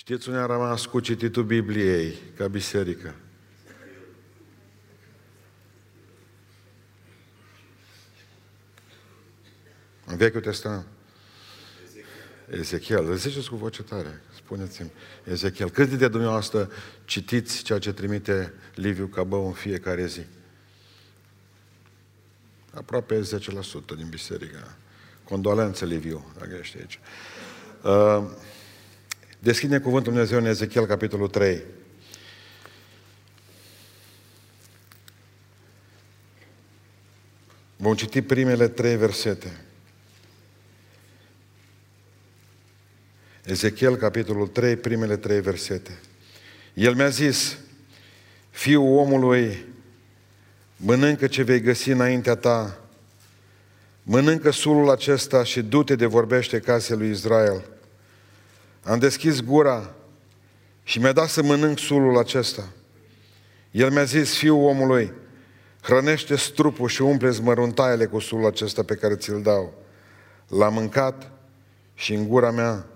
Știți unde a rămas cu cititul Bibliei ca biserică? În Vechiul Testament. Ezechiel. Ziceți cu voce tare. Spuneți-mi. Ezechiel. Cât de dumneavoastră citiți ceea ce trimite Liviu Cabău în fiecare zi? Aproape 10% din biserică. Condolențe, Liviu, dacă ești aici. Uh, deschide cuvântul Dumnezeu în Ezechiel, capitolul 3. Vom citi primele trei versete. Ezechiel, capitolul 3, primele trei versete. El mi-a zis, fiul omului, mănâncă ce vei găsi înaintea ta, mănâncă sulul acesta și du-te de vorbește casei lui Israel. Am deschis gura și mi-a dat să mănânc sulul acesta. El mi-a zis, fiul omului, hrănește trupul și umple măruntaiele cu sulul acesta pe care ți-l dau. L-am mâncat și în gura mea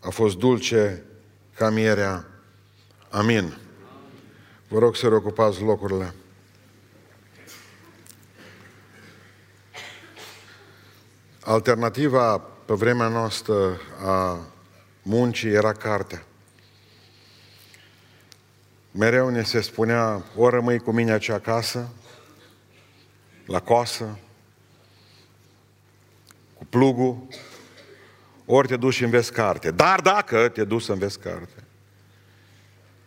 a fost dulce ca mierea. Amin. Vă rog să reocupați locurile. Alternativa pe vremea noastră a muncii era cartea. Mereu ne se spunea, ori rămâi cu mine aici acasă, la coasă, cu plugul, ori te duci și înveți carte. Dar dacă te duci să înveți carte,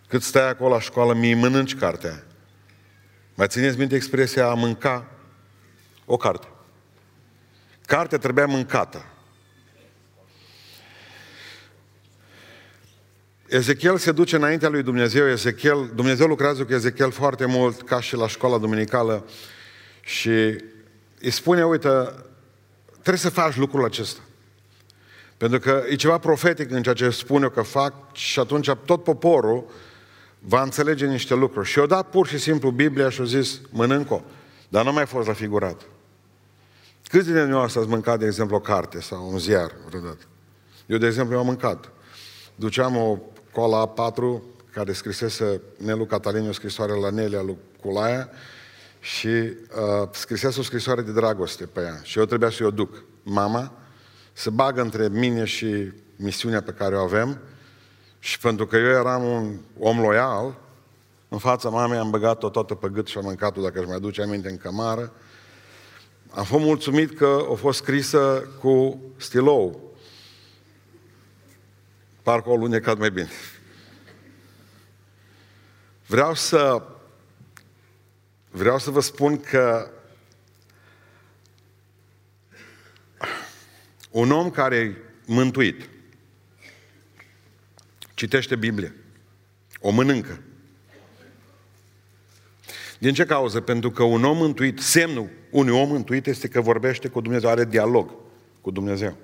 cât stai acolo la școală, mi mănânci cartea. Mai țineți minte expresia a mânca o carte. Cartea trebuia mâncată. Ezechiel se duce înaintea lui Dumnezeu, Ezechiel, Dumnezeu lucrează cu Ezechiel foarte mult, ca și la școala duminicală, și îi spune, uite, trebuie să faci lucrul acesta. Pentru că e ceva profetic în ceea ce spun eu că fac și atunci tot poporul va înțelege niște lucruri. Și eu dat pur și simplu Biblia și au zis, mănânc-o. Dar nu mai fost la figurat. Câți dintre noi ați mâncat, de exemplu, o carte sau un ziar vreodată? Eu, de exemplu, am mâncat. Duceam o cola A4 care scrisese Nelu Catalin o scrisoare la Nelia lui Culaia și uh, scrisese o scrisoare de dragoste pe ea. Și eu trebuia să o duc. Mama se bagă între mine și misiunea pe care o avem și pentru că eu eram un om loial, în fața mamei am băgat-o toată pe gât și am mâncat-o, dacă își mai duce aminte, în cămară. Am fost mulțumit că a fost scrisă cu stilou. Parcă o lunecat mai bine. Vreau să vreau să vă spun că Un om care e mântuit, citește Biblia, o mănâncă. Din ce cauză? Pentru că un om mântuit, semnul unui om mântuit este că vorbește cu Dumnezeu, are dialog cu Dumnezeu.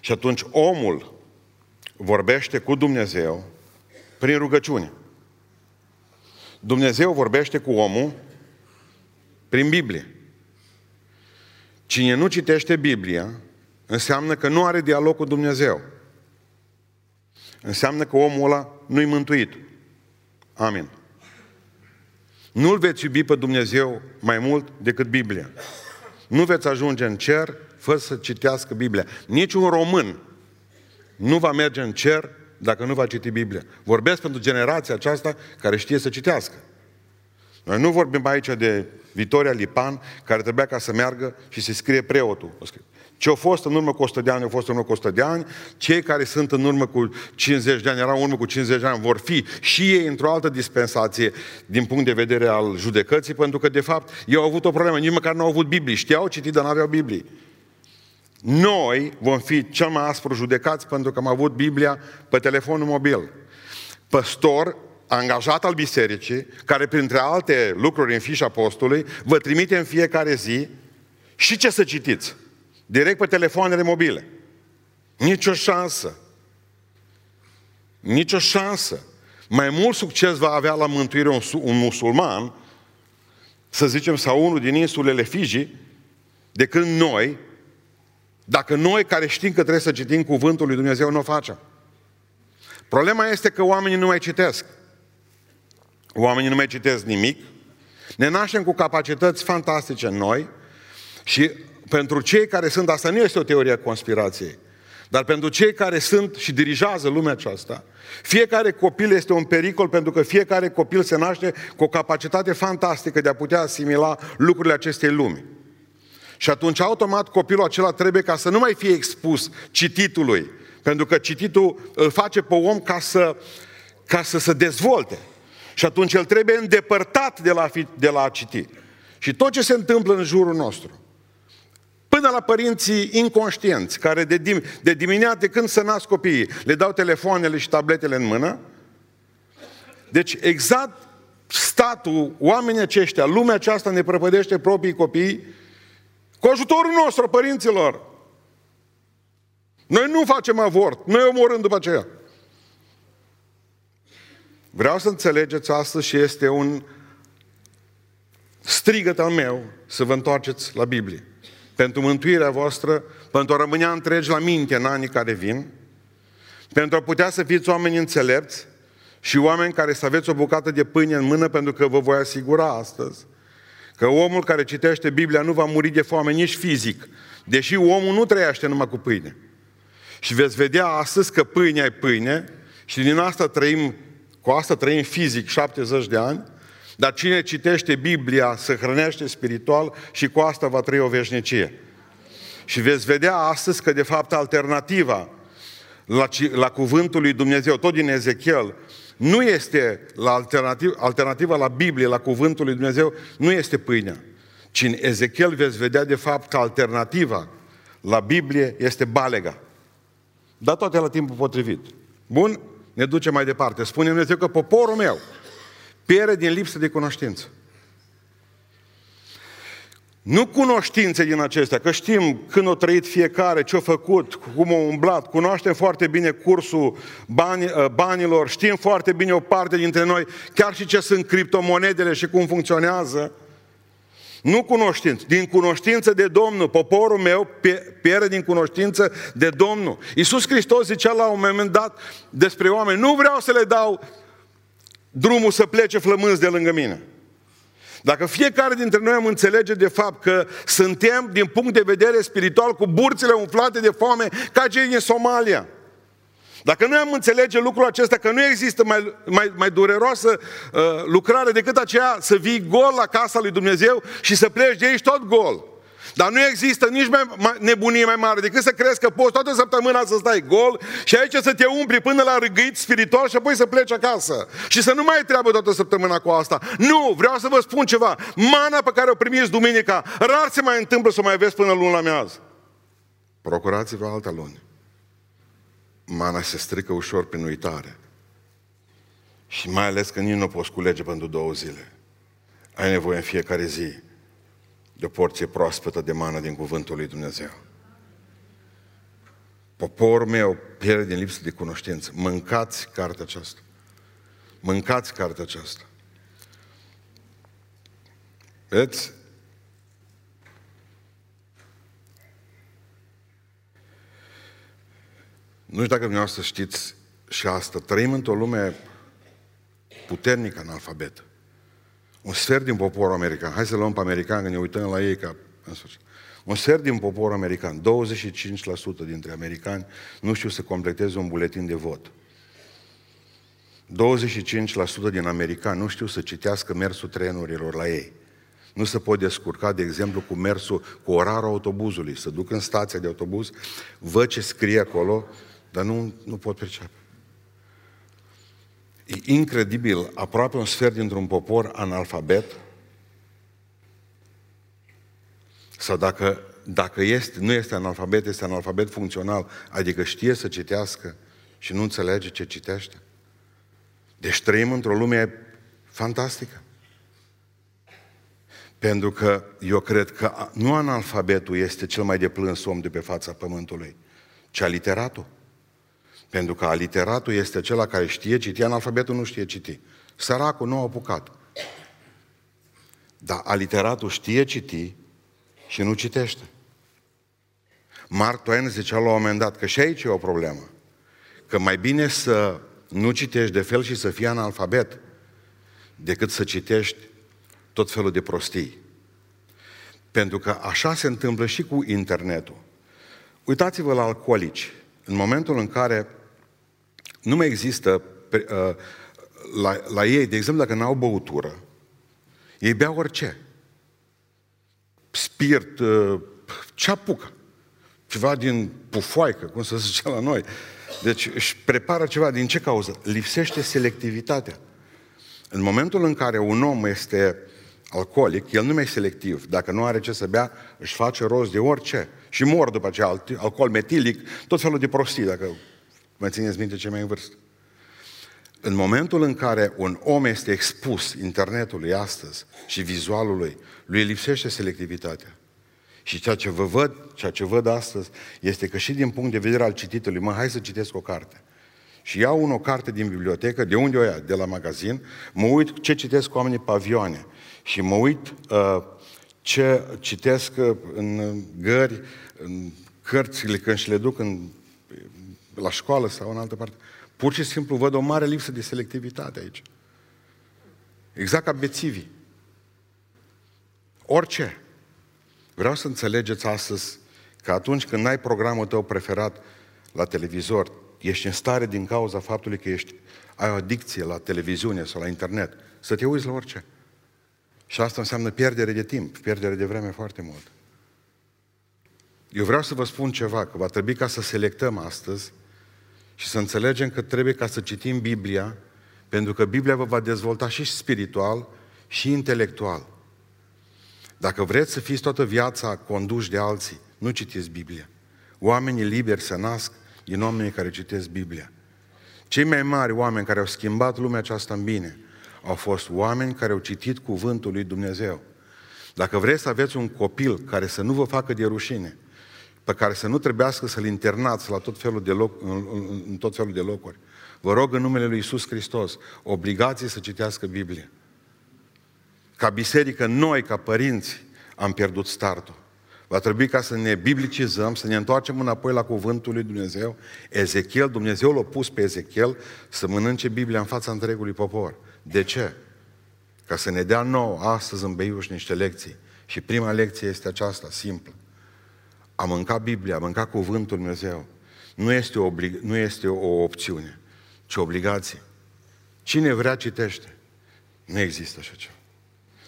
Și atunci omul vorbește cu Dumnezeu prin rugăciune. Dumnezeu vorbește cu omul prin Biblie. Cine nu citește Biblia, înseamnă că nu are dialog cu Dumnezeu. Înseamnă că omul ăla nu-i mântuit. Amin. Nu-L veți iubi pe Dumnezeu mai mult decât Biblia. Nu veți ajunge în cer fără să citească Biblia. Niciun român nu va merge în cer dacă nu va citi Biblia. Vorbesc pentru generația aceasta care știe să citească. Noi nu vorbim aici de Vitoria Lipan, care trebuia ca să meargă și să scrie preotul. Ce au fost în urmă cu 100 de ani, au fost în urmă cu 100 de ani. Cei care sunt în urmă cu 50 de ani, erau în urmă cu 50 de ani, vor fi și ei într-o altă dispensație din punct de vedere al judecății, pentru că, de fapt, ei au avut o problemă. Nici măcar nu au avut Biblie. Știau citit, dar nu aveau Biblie. Noi vom fi cel mai aspru judecați pentru că am avut Biblia pe telefonul mobil. Păstor angajat al bisericii, care printre alte lucruri în fișa postului, vă trimite în fiecare zi și ce să citiți. Direct pe telefoanele mobile. Nici o șansă. Nici o șansă. Mai mult succes va avea la mântuire un, un musulman, să zicem, sau unul din insulele Fiji, decât noi, dacă noi care știm că trebuie să citim cuvântul lui Dumnezeu, nu o facem. Problema este că oamenii nu mai citesc. Oamenii nu mai citesc nimic. Ne naștem cu capacități fantastice în noi și pentru cei care sunt, asta nu este o teorie a conspirației, dar pentru cei care sunt și dirigează lumea aceasta, fiecare copil este un pericol pentru că fiecare copil se naște cu o capacitate fantastică de a putea asimila lucrurile acestei lumi. Și atunci, automat, copilul acela trebuie ca să nu mai fie expus cititului, pentru că cititul îl face pe om ca să, ca să se dezvolte. Și atunci el trebuie îndepărtat de la, fi, de la a citi. Și tot ce se întâmplă în jurul nostru, până la părinții inconștienți, care de, dim- de dimineață, de când se nasc copiii, le dau telefoanele și tabletele în mână, deci exact statul, oamenii aceștia, lumea aceasta ne prăpădește proprii copii cu ajutorul nostru, părinților. Noi nu facem avort, noi omorâm după aceea. Vreau să înțelegeți astăzi și este un strigăt al meu să vă întoarceți la Biblie. Pentru mântuirea voastră, pentru a rămâne întregi la minte în anii care vin, pentru a putea să fiți oameni înțelepți și oameni care să aveți o bucată de pâine în mână, pentru că vă voi asigura astăzi că omul care citește Biblia nu va muri de foame nici fizic, deși omul nu trăiește numai cu pâine. Și veți vedea astăzi că pâinea e pâine și din asta trăim, cu asta trăim fizic 70 de ani, dar cine citește Biblia se hrănește spiritual și cu asta va trăi o veșnicie. Și veți vedea astăzi că de fapt alternativa la, la cuvântul lui Dumnezeu, tot din Ezechiel, nu este la alternativ, alternativa la Biblie, la cuvântul lui Dumnezeu, nu este pâinea. Ci în Ezechiel veți vedea de fapt că alternativa la Biblie este balega. Dar toate la timpul potrivit. Bun? Ne duce mai departe. Spune Dumnezeu că poporul meu pierde din lipsă de cunoștință. Nu cunoștințe din acestea, că știm când a trăit fiecare, ce a făcut, cum a umblat, cunoaștem foarte bine cursul bani, ă, banilor, știm foarte bine o parte dintre noi, chiar și ce sunt criptomonedele și cum funcționează. Nu cunoștință, din cunoștință de Domnul. Poporul meu pierde din cunoștință de Domnul. Iisus Hristos zicea la un moment dat despre oameni, nu vreau să le dau drumul să plece flămânzi de lângă mine. Dacă fiecare dintre noi am înțelege de fapt că suntem, din punct de vedere spiritual, cu burțile umflate de foame ca cei din Somalia. Dacă noi am înțelege lucrul acesta, că nu există mai, mai, mai dureroasă uh, lucrare decât aceea să vii gol la casa lui Dumnezeu și să pleci de aici tot gol. Dar nu există nici mai, mai, nebunie mai mare decât să crezi că poți toată săptămâna să stai gol și aici să te umpli până la râgâit spiritual și apoi să pleci acasă. Și să nu mai ai treabă toată săptămâna cu asta. Nu, vreau să vă spun ceva. Mana pe care o primiți duminica, rar se mai întâmplă să o mai vezi până luna mează. Procurați-vă alta luni. Mana se strică ușor prin uitare. Și mai ales că nici nu poți culege pentru două zile. Ai nevoie în fiecare zi de o porție proaspătă de mană din cuvântul lui Dumnezeu. Poporul meu pierde din lipsă de cunoștință. Mâncați cartea aceasta. Mâncați cartea aceasta. Vedeți? Nu știu dacă dumneavoastră știți și asta. Trăim într-o lume puternică în alfabet un sfert din poporul american, hai să luăm pe american, că ne uităm la ei ca un sfert din poporul american, 25% dintre americani nu știu să completeze un buletin de vot. 25% din americani nu știu să citească mersul trenurilor la ei. Nu se pot descurca, de exemplu, cu mersul, cu orarul autobuzului. Să duc în stația de autobuz, văd ce scrie acolo, dar nu, nu pot percepe. E incredibil, aproape un sfert dintr-un popor analfabet, sau dacă, dacă este, nu este analfabet, este analfabet funcțional, adică știe să citească și nu înțelege ce citește. Deci trăim într-o lume fantastică. Pentru că eu cred că nu analfabetul este cel mai deplâns om de pe fața pământului, ci aliteratul. Pentru că aliteratul este acela care știe citi, analfabetul nu știe citi. Săracul nu a apucat. Dar aliteratul știe citi și nu citește. Mark Twain zicea la un moment dat că și aici e o problemă. Că mai bine să nu citești de fel și să fii analfabet, decât să citești tot felul de prostii. Pentru că așa se întâmplă și cu internetul. Uitați-vă la alcoolici. În momentul în care nu mai există uh, la, la ei, de exemplu, dacă n-au băutură, ei beau orice. Spirit, uh, ce apucă. Ceva din pufoaică, cum să zice la noi. Deci își prepară ceva. Din ce cauză? Lipsește selectivitatea. În momentul în care un om este alcoolic, el nu mai e selectiv. Dacă nu are ce să bea, își face rost de orice. Și mor după aceea, alcool metilic, tot felul de prostii, dacă mai țineți minte ce mai în vârstă. În momentul în care un om este expus internetului astăzi și vizualului, lui lipsește selectivitatea. Și ceea ce vă văd, ceea ce văd astăzi, este că și din punct de vedere al cititului, mă, hai să citesc o carte. Și iau o carte din bibliotecă, de unde o ia? De la magazin, mă uit ce citesc oamenii pe avioane și mă uit uh, ce citesc uh, în gări, în cărțile, când și le duc în, la școală sau în altă parte. Pur și simplu văd o mare lipsă de selectivitate aici. Exact ca bețivii. Orice. Vreau să înțelegeți astăzi că atunci când ai programul tău preferat la televizor, ești în stare din cauza faptului că ești, ai o adicție la televiziune sau la internet, să te uiți la orice. Și asta înseamnă pierdere de timp, pierdere de vreme foarte mult. Eu vreau să vă spun ceva, că va trebui ca să selectăm astăzi și să înțelegem că trebuie ca să citim Biblia, pentru că Biblia vă va dezvolta și spiritual și intelectual. Dacă vreți să fiți toată viața conduși de alții, nu citiți Biblia. Oamenii liberi se nasc din oamenii care citesc Biblia. Cei mai mari oameni care au schimbat lumea aceasta în bine au fost oameni care au citit cuvântul lui Dumnezeu. Dacă vreți să aveți un copil care să nu vă facă de rușine, pe care să nu trebuiască să-l internați la tot felul de loc, în, în, în tot felul de locuri, vă rog în numele lui Isus Hristos, obligați să citească Biblia. Ca biserică, noi, ca părinți, am pierdut startul. Va trebui ca să ne biblicizăm, să ne întoarcem înapoi la cuvântul lui Dumnezeu. Ezechiel, Dumnezeu l-a pus pe Ezechiel să mănânce Biblia în fața întregului popor. De ce? Ca să ne dea nou astăzi în Beiuș niște lecții. Și prima lecție este aceasta, simplă. A mânca Biblia, a mânca cuvântul Dumnezeu, nu este, o oblig- nu este o opțiune, ci o obligație. Cine vrea, citește. Nu există așa ceva.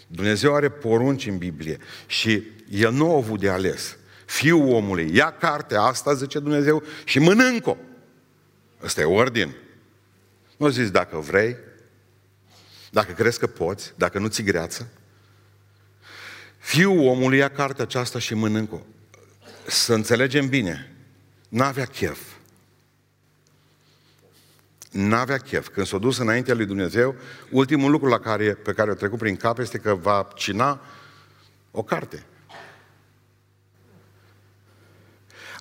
Dumnezeu are porunci în Biblie și El nu a avut de ales. Fiul omului, ia cartea asta, zice Dumnezeu, și mănânc-o. Ăsta e ordin. Nu zis dacă vrei, dacă crezi că poți, dacă nu ți greață. Fiul omului ia cartea aceasta și mănânc-o. Să înțelegem bine, n-avea chef. N-avea chef. Când s-a dus înaintea lui Dumnezeu, ultimul lucru la care, pe care a trecut prin cap este că va cina o carte.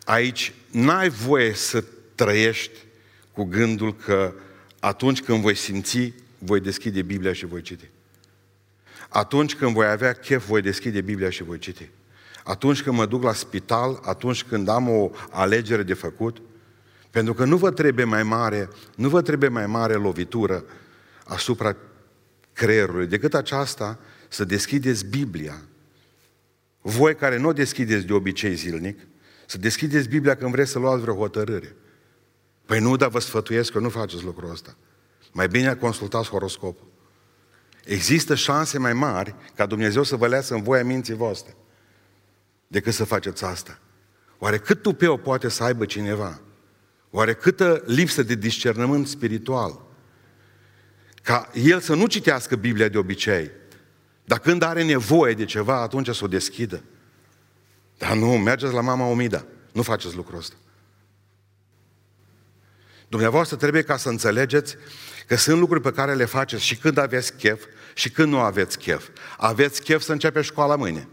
Aici n-ai voie să trăiești cu gândul că atunci când voi simți, voi deschide Biblia și voi citi. Atunci când voi avea chef, voi deschide Biblia și voi citi. Atunci când mă duc la spital, atunci când am o alegere de făcut, pentru că nu vă trebuie mai mare, nu vă trebuie mai mare lovitură asupra creierului decât aceasta să deschideți Biblia. Voi care nu o deschideți de obicei zilnic, să deschideți Biblia când vreți să luați vreo hotărâre. Păi nu, dar vă sfătuiesc că nu faceți lucrul ăsta. Mai bine consultați horoscopul. Există șanse mai mari ca Dumnezeu să vă leasă în voia minții voastre decât să faceți asta. Oare cât tupeu poate să aibă cineva? Oare câtă lipsă de discernământ spiritual? Ca el să nu citească Biblia de obicei, dar când are nevoie de ceva, atunci să o deschidă. Dar nu, mergeți la mama Omida. Nu faceți lucrul ăsta. Dumneavoastră trebuie ca să înțelegeți că sunt lucruri pe care le faceți și când aveți chef și când nu aveți chef. Aveți chef să începe școala mâine.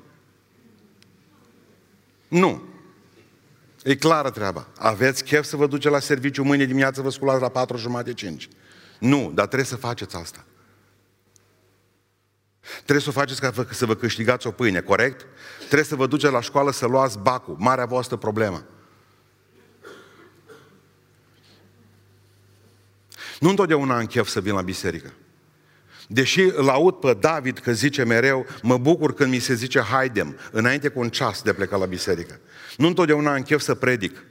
Nu. E clară treaba. Aveți chef să vă duce la serviciu mâine dimineață, vă sculați la patru jumate, cinci. Nu, dar trebuie să faceți asta. Trebuie să o faceți ca să vă câștigați o pâine, corect? Trebuie să vă duceți la școală să luați bacul, marea voastră problemă. Nu întotdeauna am chef să vin la biserică. Deși îl aud pe David că zice mereu, mă bucur când mi se zice haidem, înainte cu un ceas de pleca la biserică. Nu întotdeauna am chef să predic.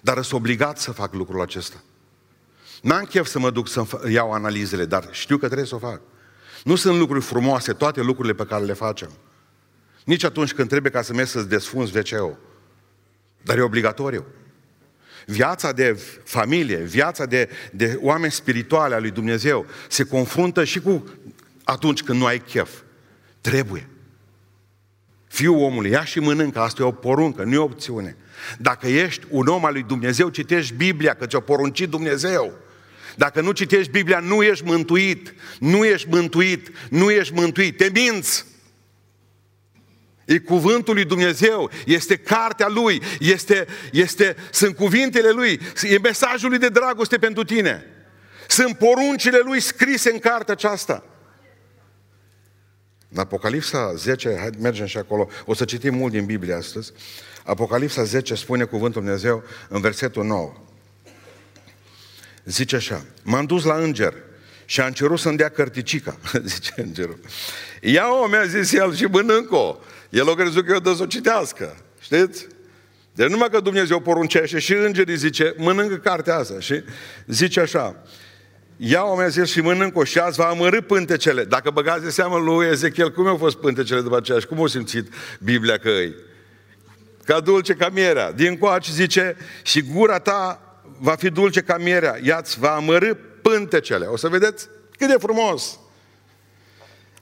Dar sunt obligat să fac lucrul acesta. N-am chef să mă duc să iau analizele, dar știu că trebuie să o fac. Nu sunt lucruri frumoase, toate lucrurile pe care le facem. Nici atunci când trebuie ca să mergi să-ți desfunzi wc Dar e obligatoriu. Viața de familie, viața de, de oameni spirituale a lui Dumnezeu se confruntă și cu atunci când nu ai chef. Trebuie. Fiul omului, ia și mănâncă, asta e o poruncă, nu e o opțiune. Dacă ești un om al lui Dumnezeu, citești Biblia, că ți-o poruncit Dumnezeu. Dacă nu citești Biblia, nu ești mântuit. Nu ești mântuit. Nu ești mântuit. Te minți. E cuvântul lui Dumnezeu, este cartea lui, este, este, sunt cuvintele lui, e mesajul lui de dragoste pentru tine. Sunt poruncile lui scrise în cartea aceasta. În Apocalipsa 10, hai, mergem și acolo, o să citim mult din Biblie astăzi. Apocalipsa 10 spune cuvântul Dumnezeu în versetul 9. Zice așa, m-am dus la înger și am cerut să-mi dea cărticica, zice îngerul. Ia-o, mi-a zis el, și mănânc-o. El a crezut că eu dă să o citească. Știți? Deci numai că Dumnezeu poruncește și îngerii zice, mănâncă cartea asta. Și zice așa, ia-o mi-a zis și mănânc-o și azi va amărâ pântecele. Dacă băgați de seamă lui Ezechiel, cum au fost pântecele după aceea și cum au simțit Biblia că îi? Ca dulce ca mierea. Din coace zice, și gura ta va fi dulce ca mierea, ea-ți va amărâ pântecele. O să vedeți cât de frumos.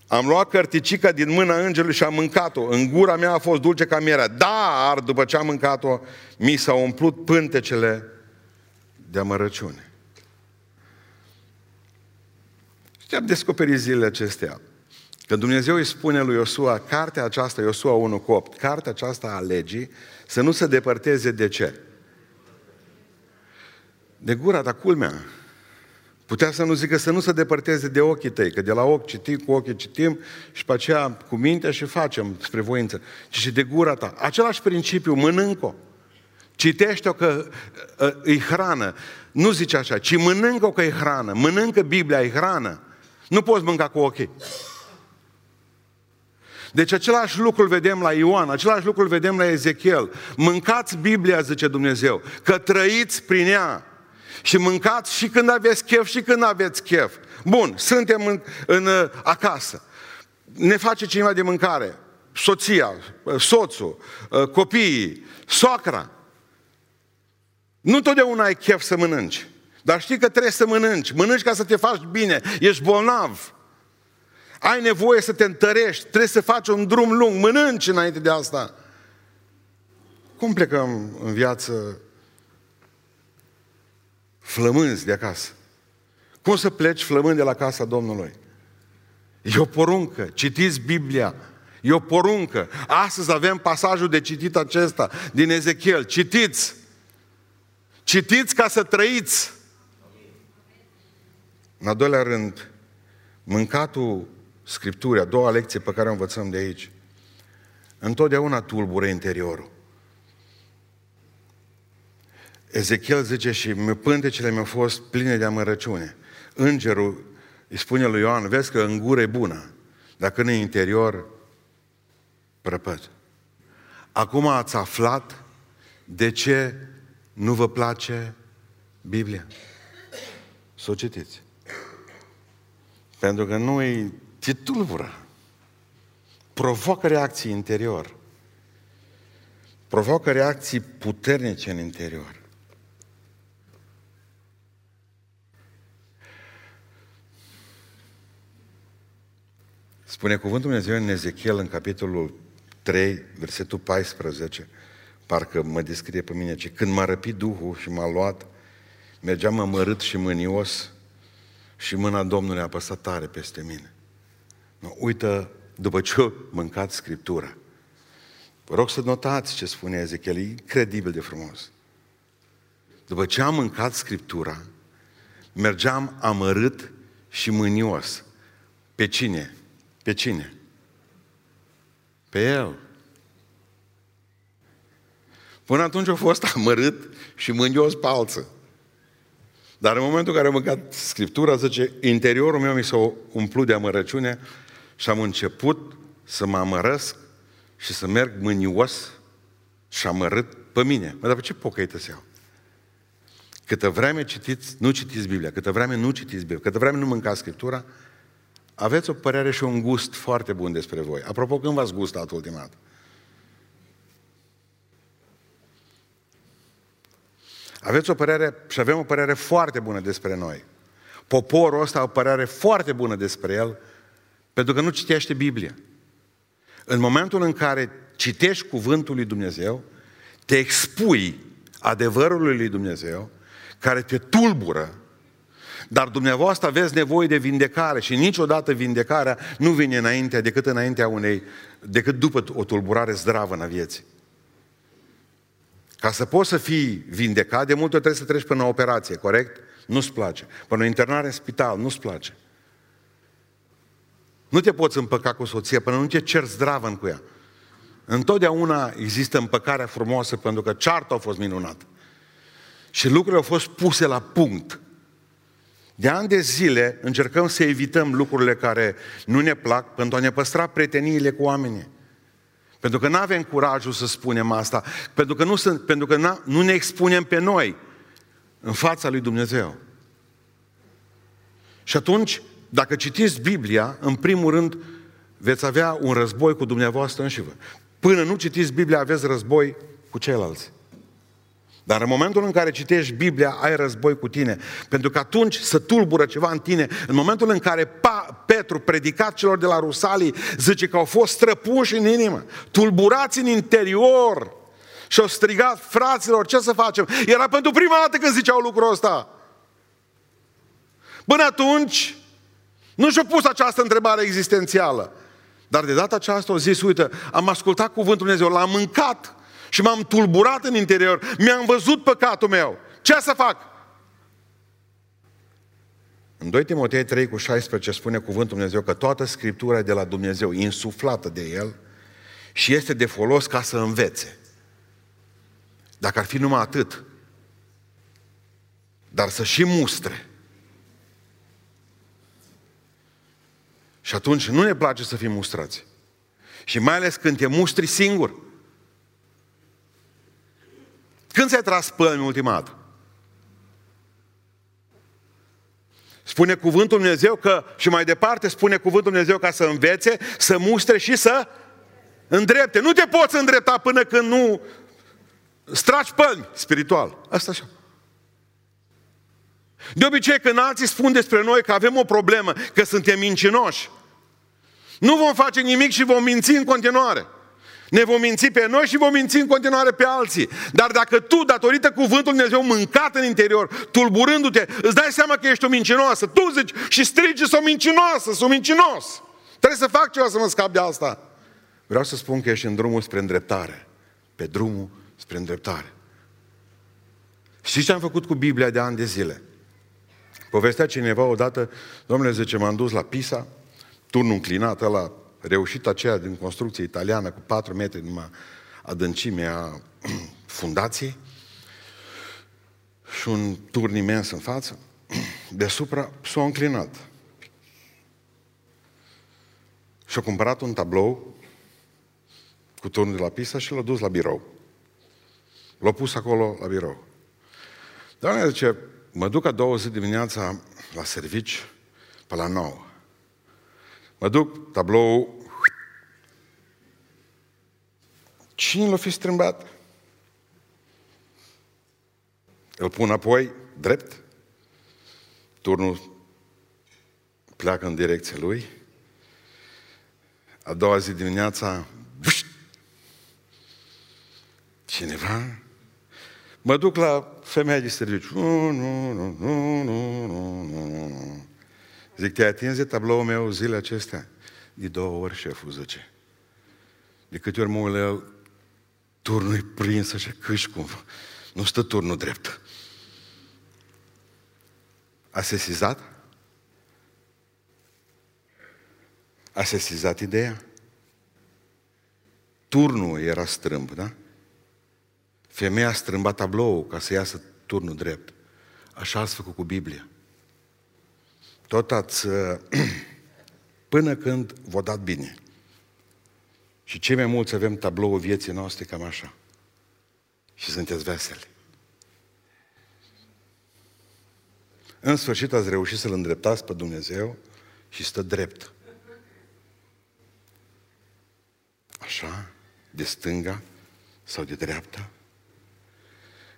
Am luat cărticica din mâna îngerului și am mâncat-o. În gura mea a fost dulce ca mierea. Dar, după ce am mâncat-o, mi s-au umplut pântecele de amărăciune. Ce am descoperit zilele acestea? Că Dumnezeu îi spune lui Iosua, cartea aceasta, Iosua 1 cu 8, cartea aceasta a legii, să nu se depărteze de ce? De gura, dar culmea. Putea să nu zică să nu se depărteze de ochii tăi, că de la ochi citim, cu ochii citim și pe aceea cu mintea și facem spre voință. Ci și de gura ta. Același principiu, mănânc-o. Citește-o că uh, îi hrană. Nu zice așa, ci mănâncă-o că e hrană. Mănâncă Biblia, e hrană. Nu poți mânca cu ochii. Deci același lucru îl vedem la Ioan, același lucru îl vedem la Ezechiel. Mâncați Biblia, zice Dumnezeu, că trăiți prin ea. Și mâncați și când aveți chef și când aveți chef. Bun, suntem în, în, uh, acasă. Ne face cineva de mâncare. Soția, uh, soțul, uh, copiii, soacra. Nu totdeauna ai chef să mănânci. Dar știi că trebuie să mănânci. Mănânci ca să te faci bine. Ești bolnav. Ai nevoie să te întărești. Trebuie să faci un drum lung. Mănânci înainte de asta. Cum plecăm în viață flămânzi de acasă? Cum să pleci flămând de la casa Domnului? E o poruncă. Citiți Biblia. E o poruncă. Astăzi avem pasajul de citit acesta din Ezechiel. Citiți! Citiți ca să trăiți! În al doilea rând, mâncatul Scripturii, a doua lecție pe care o învățăm de aici, întotdeauna tulbure interiorul. Ezechiel zice și pântecele mi-au fost pline de amărăciune. Îngerul îi spune lui Ioan, vezi că în gură e bună, dacă în interior, prăpăt. Acum ați aflat de ce nu vă place Biblia. Să o citiți. Pentru că nu e te tulbură. Provoacă reacții interior. Provoacă reacții puternice în interior. Spune cuvântul Dumnezeu în Ezechiel, în capitolul 3, versetul 14, parcă mă descrie pe mine, ce când m-a răpit Duhul și m-a luat, mergeam amărât și mânios și mâna Domnului a apăsat tare peste mine. Nu, uită, după ce au mâncat Scriptura. Vă rog să notați ce spune Ezechiel, e incredibil de frumos. După ce am mâncat Scriptura, mergeam amărât și mânios. Pe cine? Pe cine? Pe el. Până atunci a fost amărât și mânios pe alță. Dar în momentul în care am mâncat Scriptura, zice, interiorul meu mi s-a umplut de amărăciune și am început să mă amărăsc și să merg mânios și amărât pe mine. Mă, dar pe ce pocăită se iau? Câtă vreme citiți, nu citiți Biblia, câtă vreme nu citiți Biblia, câtă vreme nu mâncați Scriptura, aveți o părere și un gust foarte bun despre voi. Apropo, când v-ați gustat ultima dată? Aveți o părere și avem o părere foarte bună despre noi. Poporul ăsta are o părere foarte bună despre el, pentru că nu citește Biblia. În momentul în care citești cuvântul lui Dumnezeu, te expui adevărului lui Dumnezeu, care te tulbură, dar dumneavoastră aveți nevoie de vindecare și niciodată vindecarea nu vine înainte decât înaintea unei, decât după o tulburare zdravă în vieții. Ca să poți să fii vindecat, de multe ori trebuie să treci până la operație, corect? Nu-ți place. Până la internare în spital, nu-ți place. Nu te poți împăca cu soția până nu te cer zdravă cu ea. Întotdeauna există împăcarea frumoasă pentru că cearta a fost minunată. Și lucrurile au fost puse la punct. De ani de zile încercăm să evităm lucrurile care nu ne plac pentru a ne păstra prieteniile cu oamenii. Pentru că nu avem curajul să spunem asta, pentru că, nu, sunt, pentru că nu ne expunem pe noi în fața lui Dumnezeu. Și atunci, dacă citiți Biblia, în primul rând veți avea un război cu dumneavoastră înșivă. Până nu citiți Biblia, aveți război cu ceilalți. Dar în momentul în care citești Biblia, ai război cu tine. Pentru că atunci să tulbură ceva în tine. În momentul în care pa, Petru, predicat celor de la Rusalii, zice că au fost străpuși în inimă, tulburați în interior. Și au strigat, fraților, ce să facem? Era pentru prima dată când ziceau lucrul ăsta. Până atunci, nu și-au pus această întrebare existențială. Dar de data aceasta au zis, uite, am ascultat cuvântul Dumnezeu, l-am mâncat și m-am tulburat în interior, mi-am văzut păcatul meu. Ce să fac? În 2 Timotei 3 cu 16 spune cuvântul Dumnezeu că toată Scriptura e de la Dumnezeu, insuflată de El și este de folos ca să învețe. Dacă ar fi numai atât, dar să și mustre. Și atunci nu ne place să fim mustrați. Și mai ales când te mustri singur. Când ți-ai tras pălmi ultima dată? Spune cuvântul Dumnezeu că, și mai departe spune cuvântul Dumnezeu ca să învețe, să mustre și să îndrepte. Nu te poți îndrepta până când nu stragi pălmi spiritual. Asta așa. De obicei, când alții spun despre noi că avem o problemă, că suntem mincinoși, nu vom face nimic și vom minți în continuare. Ne vom minți pe noi și vom minți în continuare pe alții. Dar dacă tu, datorită cuvântului Dumnezeu mâncat în interior, tulburându-te, îți dai seama că ești o mincinoasă, tu zici și strigi, sunt mincinoasă, sunt mincinos. Trebuie să fac ceva să mă scap de asta. Vreau să spun că ești în drumul spre îndreptare. Pe drumul spre îndreptare. Știți ce am făcut cu Biblia de ani de zile? Povestea cineva odată, domnule, zice, m-am dus la Pisa, turnul înclinat ăla reușit aceea din construcție italiană cu 4 metri numai adâncimea fundației și un turn imens în față, deasupra s-a înclinat. Și-a cumpărat un tablou cu turnul de la Pisa și l-a dus la birou. L-a pus acolo la birou. Doamne zice, mă duc a două zi dimineața la servici pe la nouă. Mă duc, tablou. Cine l-a fi strâmbat? Îl pun apoi, drept. Turnul pleacă în direcția lui. A doua zi dimineața, bușt, cineva, mă duc la femeia de serviciu. Nu, nu, nu, nu, nu, nu, nu, nu. Zic, te-ai atins de tabloul meu zilele acestea? De două ori, șeful, zice. De câte ori mă uit la el, turnul e prins așa câși cum. Nu stă turnul drept. A sesizat? A sesizat ideea? Turnul era strâmb, da? Femeia a strâmbat tabloul ca să iasă turnul drept. așa ați făcut cu Biblia. Tot ați, până când v-a dat bine. Și cei mai mulți avem tabloul vieții noastre cam așa. Și sunteți veseli. În sfârșit ați reușit să-L îndreptați pe Dumnezeu și stă drept. Așa, de stânga sau de dreapta.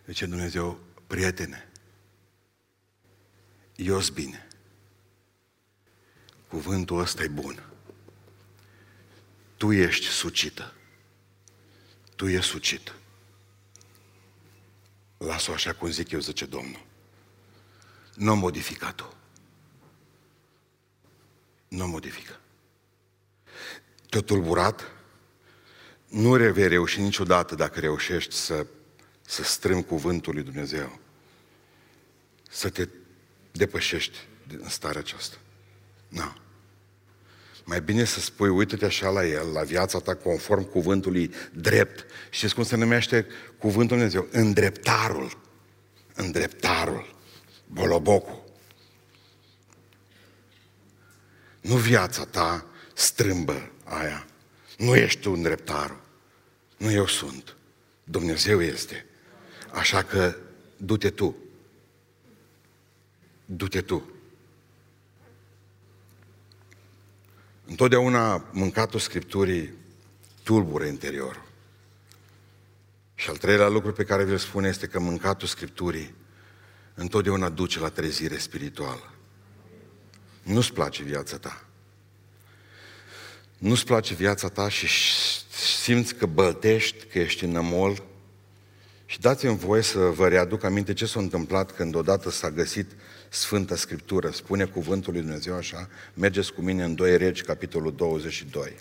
Zice Dumnezeu, prietene, eu bine. Cuvântul ăsta e bun. Tu ești sucită. Tu ești sucit. Las-o așa cum zic eu, zice Domnul. Nu modificat-o. Nu modifică. Te-a tulburat? Nu vei reuși niciodată dacă reușești să, să strâng cuvântul lui Dumnezeu. Să te depășești în starea aceasta. Nu. Mai bine să spui, uite-te așa la el, la viața ta, conform cuvântului drept. Știți cum se numește cuvântul Dumnezeu? Îndreptarul. Îndreptarul. Bolobocul. Nu viața ta strâmbă aia. Nu ești tu îndreptarul. Nu eu sunt. Dumnezeu este. Așa că du-te tu. Du-te tu. Întotdeauna mâncatul Scripturii tulbure interior. Și al treilea lucru pe care vi-l spun este că mâncatul Scripturii întotdeauna duce la trezire spirituală. Nu-ți place viața ta. Nu-ți place viața ta și simți că băltești, că ești în nămol. Și dați-mi voie să vă readuc aminte ce s-a întâmplat când odată s-a găsit Sfânta Scriptură. Spune cuvântul lui Dumnezeu așa, mergeți cu mine în 2 Regi, capitolul 22.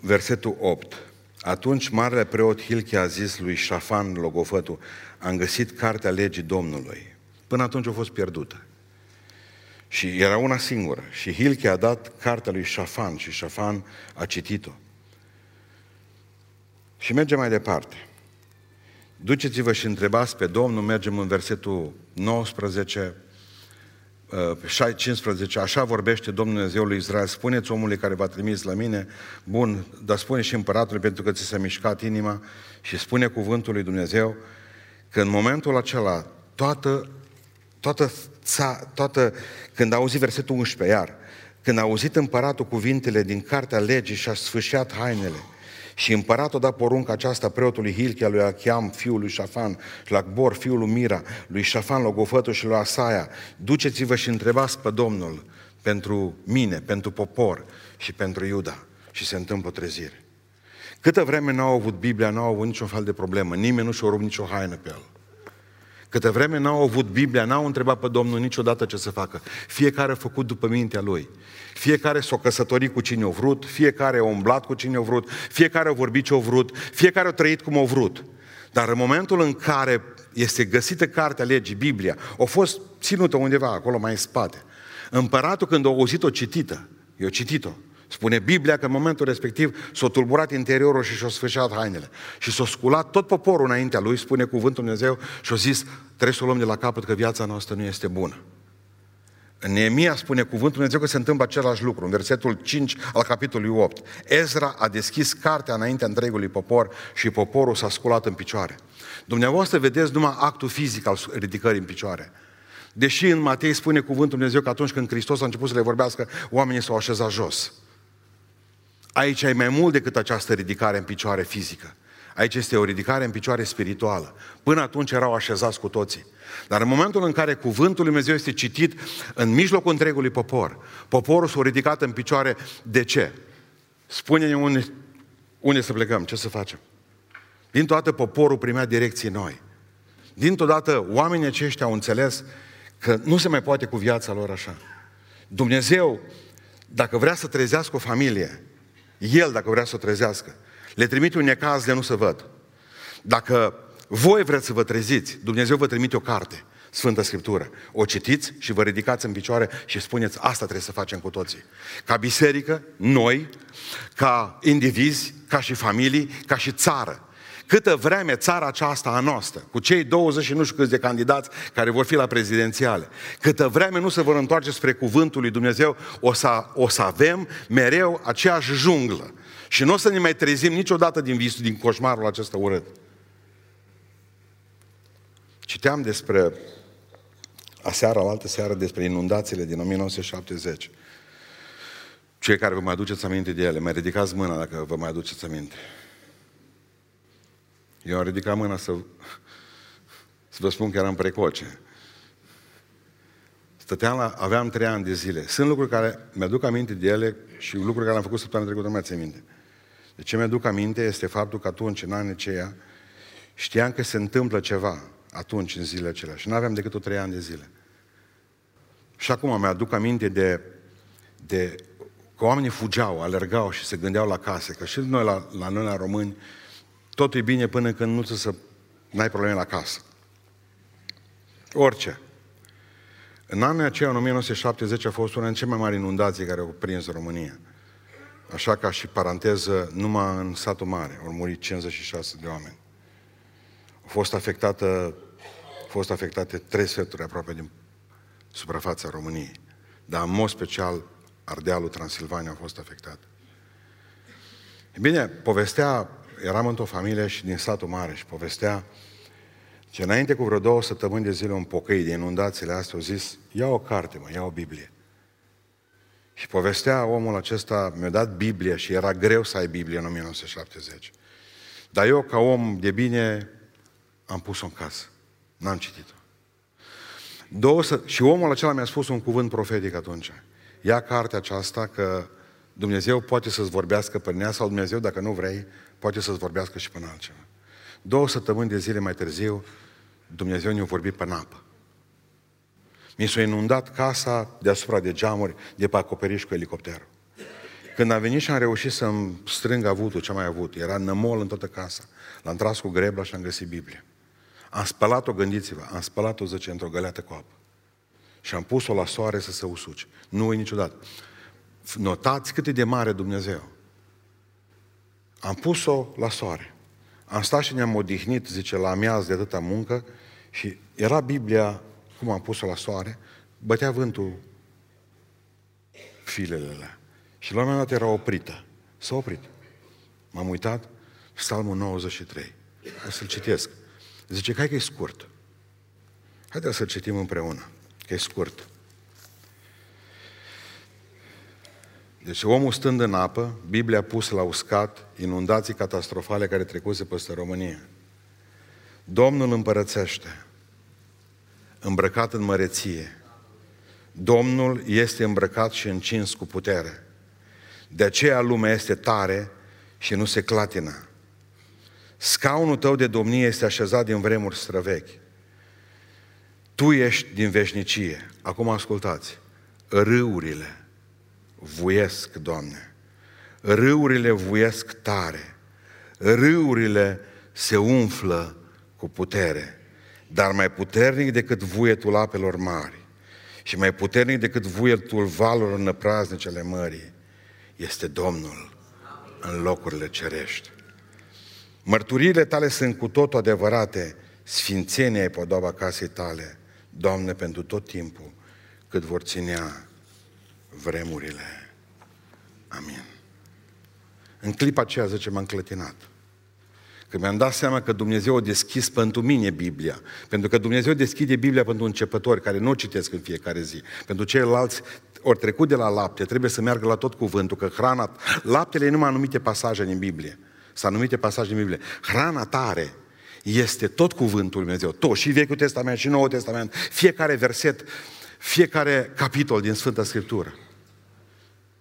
Versetul 8. Atunci marele preot Hilche a zis lui Șafan Logofătul, am găsit cartea legii Domnului. Până atunci a fost pierdută. Și era una singură. Și Hilche a dat cartea lui Șafan și Șafan a citit-o. Și mergem mai departe. Duceți-vă și întrebați pe Domnul, mergem în versetul 19, 15, uh, așa vorbește Domnul Dumnezeu lui Israel, spuneți omului care va trimis la mine, bun, dar spune și împăratului pentru că ți s-a mișcat inima și spune cuvântul lui Dumnezeu că în momentul acela toată, toată, ța, toată când a auzit versetul 11 iar, când a auzit împăratul cuvintele din cartea legii și a sfâșiat hainele, și împăratul a dat porunca aceasta preotului Hilchia, lui Achiam, fiul lui Șafan, și la Gbor, fiul lui Mira, lui Șafan, Logofătul și lui Asaia, duceți-vă și întrebați pe Domnul pentru mine, pentru popor și pentru Iuda. Și se întâmplă o trezire. Câtă vreme n-au avut Biblia, n-au avut niciun fel de problemă. Nimeni nu și-a rupt nicio haină pe el. Câtă vreme n-au avut Biblia, n-au întrebat pe Domnul niciodată ce să facă. Fiecare a făcut după mintea lui. Fiecare s-a căsătorit cu cine a vrut, fiecare a umblat cu cine a vrut, fiecare a vorbit ce a vrut, fiecare a trăit cum a vrut. Dar în momentul în care este găsită cartea legii, Biblia, a fost ținută undeva acolo mai în spate. Împăratul când a auzit-o citită, eu citit-o, Spune Biblia că în momentul respectiv s-a tulburat interiorul și și-a sfârșit hainele. Și s-a sculat tot poporul înaintea lui, spune cuvântul Dumnezeu, și a zis, trebuie să o luăm de la capăt că viața noastră nu este bună. În Neemia spune cuvântul Dumnezeu că se întâmplă același lucru, în versetul 5 al capitolului 8. Ezra a deschis cartea înaintea întregului popor și poporul s-a sculat în picioare. Dumneavoastră vedeți numai actul fizic al ridicării în picioare. Deși în Matei spune cuvântul Dumnezeu că atunci când Hristos a început să le vorbească, oamenii s-au așezat jos. Aici ai mai mult decât această ridicare în picioare fizică. Aici este o ridicare în picioare spirituală. Până atunci erau așezați cu toții. Dar în momentul în care cuvântul lui Dumnezeu este citit în mijlocul întregului popor, poporul s-a ridicat în picioare. De ce? Spune-ne unde, unde să plecăm, ce să facem. Din toată poporul primea direcții noi. Dintr-o dată oamenii aceștia au înțeles că nu se mai poate cu viața lor așa. Dumnezeu, dacă vrea să trezească o familie, El, dacă vrea să o trezească, le trimite un necaz de nu să văd. Dacă voi vreți să vă treziți, Dumnezeu vă trimite o carte. Sfântă Scriptură. O citiți și vă ridicați în picioare și spuneți, asta trebuie să facem cu toții. Ca biserică, noi, ca indivizi, ca și familii, ca și țară. Câtă vreme țara aceasta a noastră, cu cei 20 și nu știu câți de candidați care vor fi la prezidențiale, câtă vreme nu se vor întoarce spre cuvântul lui Dumnezeu, o să, o să avem mereu aceeași junglă. Și nu o să ne mai trezim niciodată din visul, din coșmarul acesta urât. Citeam despre aseară, altă seară, despre inundațiile din 1970. Cei care vă mai aduceți aminte de ele, mai ridicați mâna dacă vă mai aduceți aminte. Eu am ridicat mâna să, să vă spun că eram precoce. Stăteam la, aveam trei ani de zile. Sunt lucruri care mi-aduc aminte de ele și lucruri care am făcut săptămâna trecută, nu mai țin minte. De ce mi-aduc aminte este faptul că atunci, în anii aceia, știam că se întâmplă ceva atunci, în zilele acelea. Și nu aveam decât o trei ani de zile. Și acum mi-aduc aminte de, de că oamenii fugeau, alergau și se gândeau la case. Că și noi, la, la noi, la români, totul e bine până când nu să n-ai probleme la casă. Orice. În anul aceea, în 1970, a fost una din cele mai mari inundații care au prins România. Așa ca și paranteză, numai în satul mare au murit 56 de oameni. Au fost afectată, au fost afectate trei sferturi aproape din suprafața României. Dar în mod special Ardealul, Transilvania a fost afectat. E bine, povestea, eram într-o familie și din satul mare și povestea ce înainte cu vreo două săptămâni de zile un pocăi de inundațiile astea au zis, ia o carte, mă, ia o Biblie. Și povestea omul acesta, mi-a dat Biblia și era greu să ai Biblie în 1970. Dar eu, ca om de bine, am pus-o în casă. N-am citit-o. Două să... Și omul acela mi-a spus un cuvânt profetic atunci. Ia cartea aceasta că Dumnezeu poate să-ți vorbească prin ea sau Dumnezeu, dacă nu vrei, poate să-ți vorbească și până altceva. Două săptămâni de zile mai târziu, Dumnezeu ne-a vorbit pe apă. Mi s-a inundat casa deasupra de geamuri, de pe acoperiș cu elicopterul. Când am venit și am reușit să-mi strâng avutul, ce mai avut, era nămol în toată casa. L-am tras cu grebla și am găsit Biblia. Am spălat-o, gândiți-vă, am spălat-o, zice, într-o găleată cu apă. Și am pus-o la soare să se usuce. Nu uit niciodată. Notați cât e de mare Dumnezeu. Am pus-o la soare. Am stat și ne-am odihnit, zice, la amiază de atâta muncă și era Biblia, cum am pus-o la soare, bătea vântul filele alea. Și la un moment dat era oprită. S-a oprit. M-am uitat, Psalmul 93. O să-l citesc. Zice, hai că e scurt. Haideți să citim împreună, că e scurt. Deci omul stând în apă, Biblia pusă la uscat, inundații catastrofale care trecuse peste România. Domnul împărățește, îmbrăcat în măreție. Domnul este îmbrăcat și încins cu putere. De aceea lumea este tare și nu se clatină. Scaunul tău de domnie este așezat din vremuri străvechi. Tu ești din veșnicie. Acum ascultați. Râurile vuiesc, Doamne. Râurile vuiesc tare. Râurile se umflă cu putere. Dar mai puternic decât vuietul apelor mari și mai puternic decât vuietul valurilor năpraznice ale mării este Domnul în locurile cerești. Mărturiile tale sunt cu totul adevărate, sfințenia e podoaba casei tale, Doamne, pentru tot timpul cât vor ținea vremurile. Amin. În clipa aceea, zice, m-am clătinat. Că mi-am dat seama că Dumnezeu a deschis pentru mine Biblia. Pentru că Dumnezeu deschide Biblia pentru începători care nu o citesc în fiecare zi. Pentru ceilalți ori trecut de la lapte, trebuie să meargă la tot cuvântul, că hrana, laptele e numai anumite pasaje din Biblie. Sunt anumite pasaje din Biblie. Hrana tare este tot cuvântul Lui Dumnezeu, tot, și Vechiul Testament, și Noul Testament, fiecare verset, fiecare capitol din Sfânta Scriptură.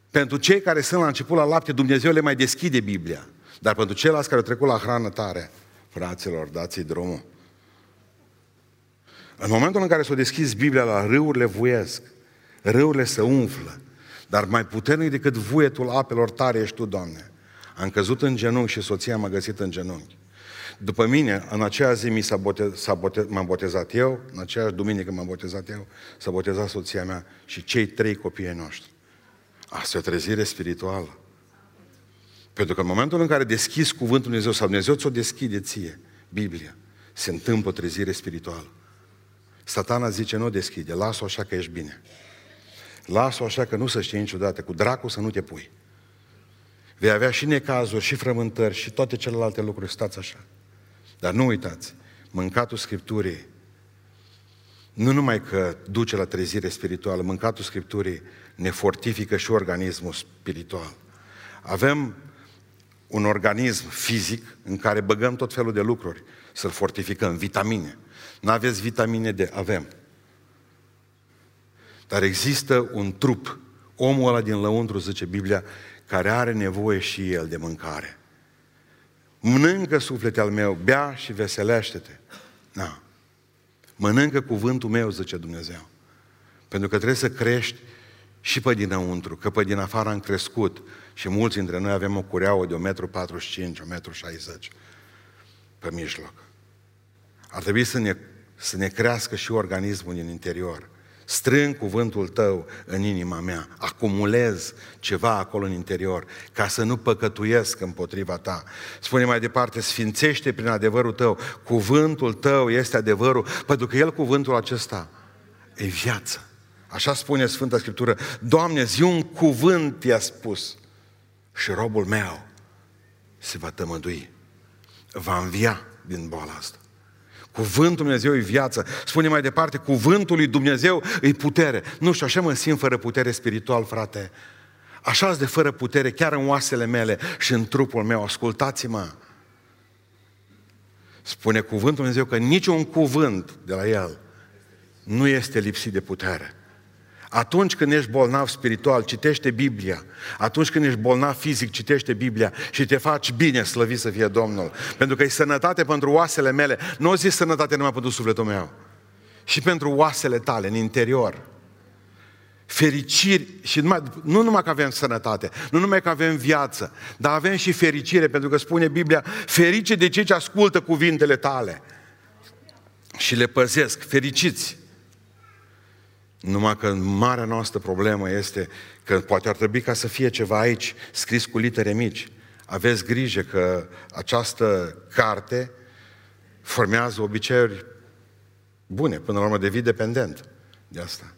Pentru cei care sunt la început la lapte, Dumnezeu le mai deschide Biblia. Dar pentru ceilalți care au trecut la hrană tare, fraților, dați-i drumul. În momentul în care s-a deschis Biblia la râurile vuiesc, râurile se umflă, dar mai puternic decât vuietul apelor tare ești Tu, Doamne. Am căzut în genunchi și soția m-a găsit în genunchi. După mine, în aceea zi mi s-a botez, s-a botez, m-am botezat eu, în aceeași duminică m-am botezat eu, s-a botezat soția mea și cei trei copii ai noștri. Asta e o trezire spirituală. Pentru că în momentul în care deschizi cuvântul Dumnezeu sau Dumnezeu ți-o deschide ție, Biblia, se întâmplă o trezire spirituală. Satana zice, nu deschide, lasă-o așa că ești bine. Lasă-o așa că nu să știi niciodată, cu dracu să nu te pui. Vei avea și necazuri, și frământări, și toate celelalte lucruri, stați așa. Dar nu uitați, mâncatul Scripturii nu numai că duce la trezire spirituală, mâncatul Scripturii ne fortifică și organismul spiritual. Avem un organism fizic în care băgăm tot felul de lucruri să-l fortificăm, vitamine. Nu aveți vitamine de avem. Dar există un trup, omul ăla din lăuntru, zice Biblia, care are nevoie și el de mâncare. Mănâncă suflete al meu, bea și veselește-te. Da. Mănâncă cuvântul meu, zice Dumnezeu. Pentru că trebuie să crești și pe dinăuntru, că pe din afară am crescut și mulți dintre noi avem o cureaua de 1,45 m, 1,60 m pe mijloc. Ar trebui să ne, să ne crească și organismul din interior. Strâng cuvântul tău în inima mea, acumulez ceva acolo în interior, ca să nu păcătuiesc împotriva ta. Spune mai departe, sfințește prin adevărul tău, cuvântul tău este adevărul, pentru că el, cuvântul acesta, e viață. Așa spune Sfânta Scriptură, Doamne, zi un cuvânt i-a spus și robul meu se va tămădui, va învia din boala asta. Cuvântul Dumnezeu e viață. Spune mai departe, cuvântul lui Dumnezeu e putere. Nu știu, așa mă simt fără putere spiritual, frate. așa de fără putere, chiar în oasele mele și în trupul meu. Ascultați-mă. Spune cuvântul Dumnezeu că niciun cuvânt de la El nu este lipsit de putere. Atunci când ești bolnav spiritual, citește Biblia. Atunci când ești bolnav fizic, citește Biblia și te faci bine, slăvit să fie Domnul. Pentru că e sănătate pentru oasele mele. Nu o zi sănătate numai pentru sufletul meu. Și pentru oasele tale, în interior. Fericiri, și numai, nu numai că avem sănătate, nu numai că avem viață, dar avem și fericire, pentru că spune Biblia, ferice de cei ce ascultă cuvintele tale și le păzesc, fericiți. Numai că marea noastră problemă este că poate ar trebui ca să fie ceva aici scris cu litere mici. Aveți grijă că această carte formează obiceiuri bune, până la urmă devii dependent de asta.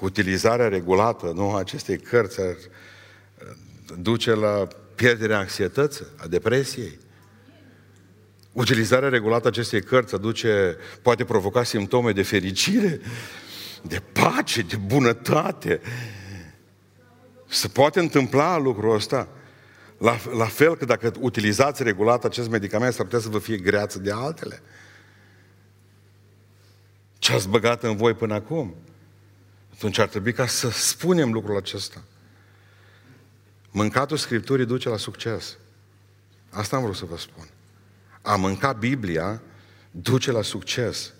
Utilizarea regulată nu, acestei cărți ar duce la pierderea anxietății, a depresiei. Utilizarea regulată acestei cărți aduce, poate provoca simptome de fericire, de pace, de bunătate. Se poate întâmpla lucrul ăsta. La, la fel că dacă utilizați regulat acest medicament, s-ar putea să vă fie greață de altele. Ce ați băgat în voi până acum? Atunci ar trebui ca să spunem lucrul acesta. Mâncatul Scripturii duce la succes. Asta am vrut să vă spun. A mânca Biblia duce la succes.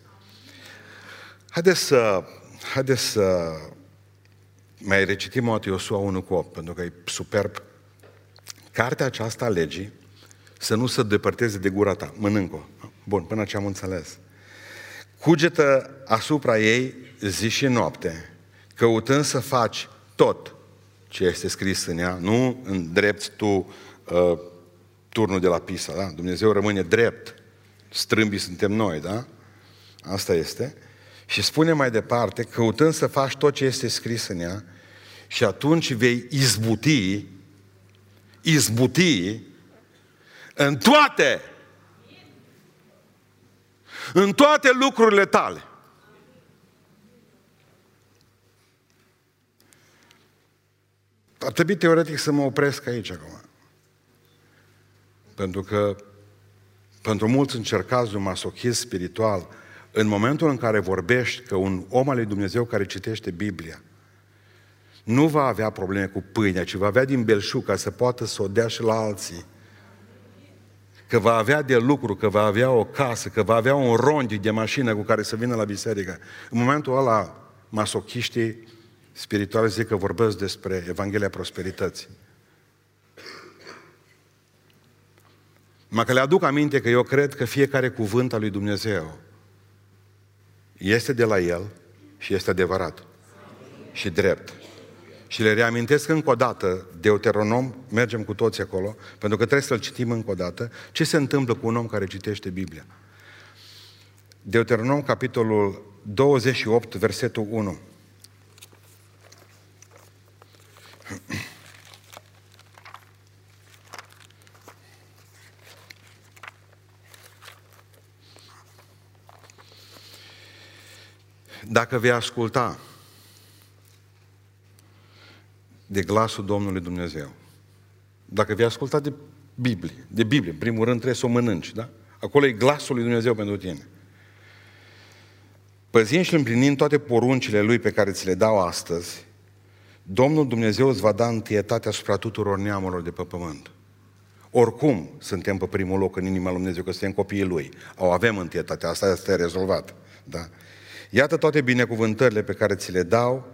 Haideți să Haideți să mai recitim o Iosua 1 cu 8, pentru că e superb. Cartea aceasta a legii să nu se depărteze de gura ta. Mănânc-o. Bun, până ce am înțeles. Cugetă asupra ei zi și noapte, căutând să faci tot ce este scris în ea, nu îndrepți tu uh, turnul de la Pisa, da? Dumnezeu rămâne drept, strâmbii suntem noi, da? Asta este. Și spune mai departe, căutând să faci tot ce este scris în ea, și atunci vei izbuti, izbuti în toate, în toate lucrurile tale. Ar trebui teoretic să mă opresc aici acum. Pentru că pentru mulți încercați de un masochism spiritual, în momentul în care vorbești că un om al lui Dumnezeu care citește Biblia nu va avea probleme cu pâinea, ci va avea din belșug ca să poată să o dea și la alții. Că va avea de lucru, că va avea o casă, că va avea un rondi de mașină cu care să vină la biserică. În momentul ăla, masochiștii spirituali zic că vorbesc despre Evanghelia Prosperității. Mă că le aduc aminte că eu cred că fiecare cuvânt al lui Dumnezeu este de la El și este adevărat și drept. Și le reamintesc încă o dată, Deuteronom, mergem cu toți acolo, pentru că trebuie să-l citim încă o dată, ce se întâmplă cu un om care citește Biblia. Deuteronom, capitolul 28, versetul 1. Dacă vei asculta de glasul Domnului Dumnezeu, dacă vei asculta de Biblie, de Biblie, în primul rând trebuie să o mănânci, da? Acolo e glasul lui Dumnezeu pentru tine. Păzind și împlinind toate poruncile Lui pe care ți le dau astăzi, Domnul Dumnezeu îți va da întâietate asupra tuturor neamurilor de pe pământ. Oricum suntem pe primul loc în inima lui Dumnezeu, că suntem copiii Lui. O avem întâietatea, asta este rezolvat. Da? Iată toate binecuvântările pe care ți le dau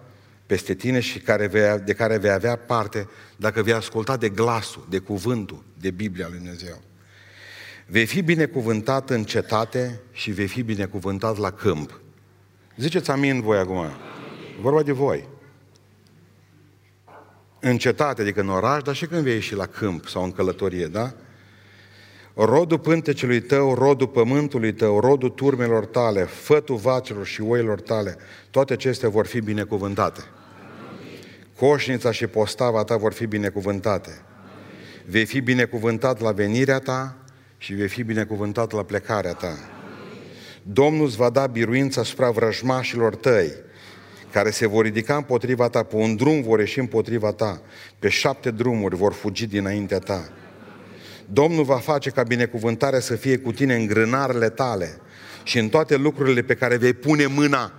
peste tine și care vei, de care vei avea parte dacă vei asculta de glasul, de cuvântul, de Biblia lui Dumnezeu. Vei fi binecuvântat în cetate și vei fi binecuvântat la câmp. Ziceți amin voi acum. Vorba de voi. În cetate, adică în oraș, dar și când vei ieși la câmp sau în călătorie, da? Rodul pântecelui tău, rodul pământului tău, rodul turmelor tale, fătul vacelor și oilor tale, toate acestea vor fi binecuvântate. Coșnița și postava ta vor fi binecuvântate. Vei fi binecuvântat la venirea ta și vei fi binecuvântat la plecarea ta. Domnul îți va da biruința asupra vrăjmașilor tăi, care se vor ridica împotriva ta, pe un drum vor ieși împotriva ta, pe șapte drumuri vor fugi dinaintea ta. Domnul va face ca binecuvântarea să fie cu tine în grânarele tale și în toate lucrurile pe care vei pune mâna.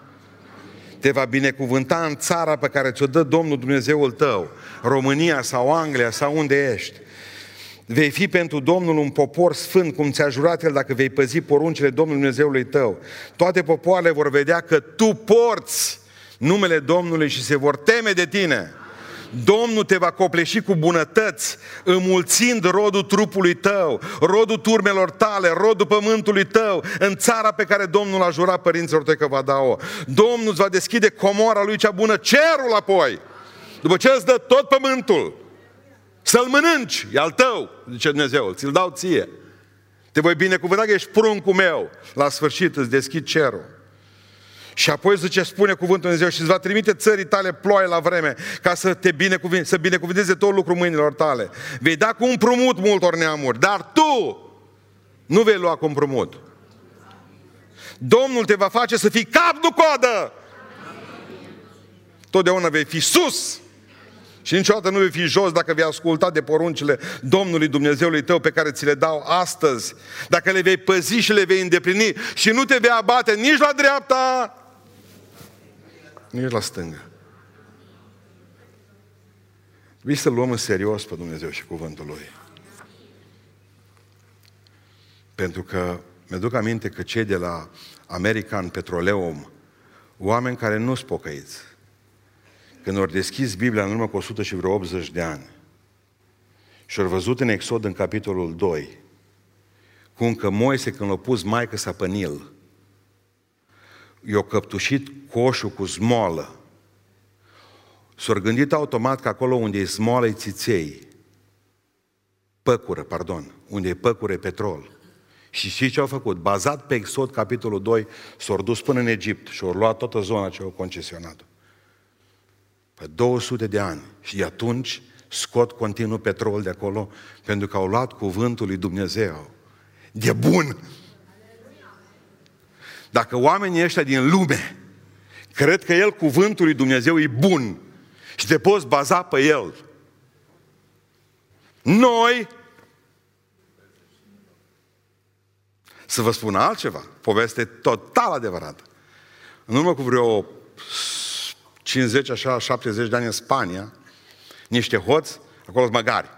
Te va binecuvânta în țara pe care ți-o dă Domnul Dumnezeul tău, România sau Anglia sau unde ești. Vei fi pentru Domnul un popor sfânt, cum ți-a jurat El dacă vei păzi poruncile Domnului Dumnezeului tău. Toate popoarele vor vedea că tu porți numele Domnului și se vor teme de tine. Domnul te va copleși cu bunătăți, înmulțind rodul trupului tău, rodul turmelor tale, rodul pământului tău, în țara pe care Domnul a jurat părinților tăi că va da-o. Domnul îți va deschide comora lui cea bună, cerul apoi, după ce îți dă tot pământul, să-l mănânci, e al tău, zice Dumnezeu, ți-l dau ție. Te voi binecuvânta că ești pruncul meu. La sfârșit îți deschid cerul. Și apoi zice, spune cuvântul Dumnezeu și îți va trimite țării tale ploaie la vreme ca să te binecuvinte, să binecuvinteze tot lucrul mâinilor tale. Vei da cu împrumut multor neamuri, dar tu nu vei lua cu împrumut. Domnul te va face să fii cap, nu coadă! Totdeauna vei fi sus și niciodată nu vei fi jos dacă vei asculta de poruncile Domnului Dumnezeului tău pe care ți le dau astăzi. Dacă le vei păzi și le vei îndeplini și nu te vei abate nici la dreapta, nici la stânga. Trebuie să luăm în serios pe Dumnezeu și cuvântul Lui. Pentru că mi-aduc aminte că cei de la American Petroleum, oameni care nu sunt pocăiți, când au deschis Biblia în urmă cu 100 și vreo 80 de ani și au văzut în Exod în capitolul 2 cum că Moise când l-a pus maică sa pe Nil, i-a căptușit coșul cu zmoală. S-au gândit automat că acolo unde e zmoală e țiței. Păcură, pardon. Unde e păcură e petrol. Și știți ce au făcut? Bazat pe Exod, capitolul 2, s-au dus până în Egipt și au luat toată zona ce au concesionat. Pe 200 de ani. Și de atunci scot continuu petrol de acolo pentru că au luat cuvântul lui Dumnezeu. De bun! Dacă oamenii ăștia din lume cred că El, cuvântul lui Dumnezeu, e bun și te poți baza pe El, noi să vă spun altceva, poveste total adevărată. În urmă cu vreo 50, așa, 70 de ani în Spania, niște hoți, acolo sunt măgari,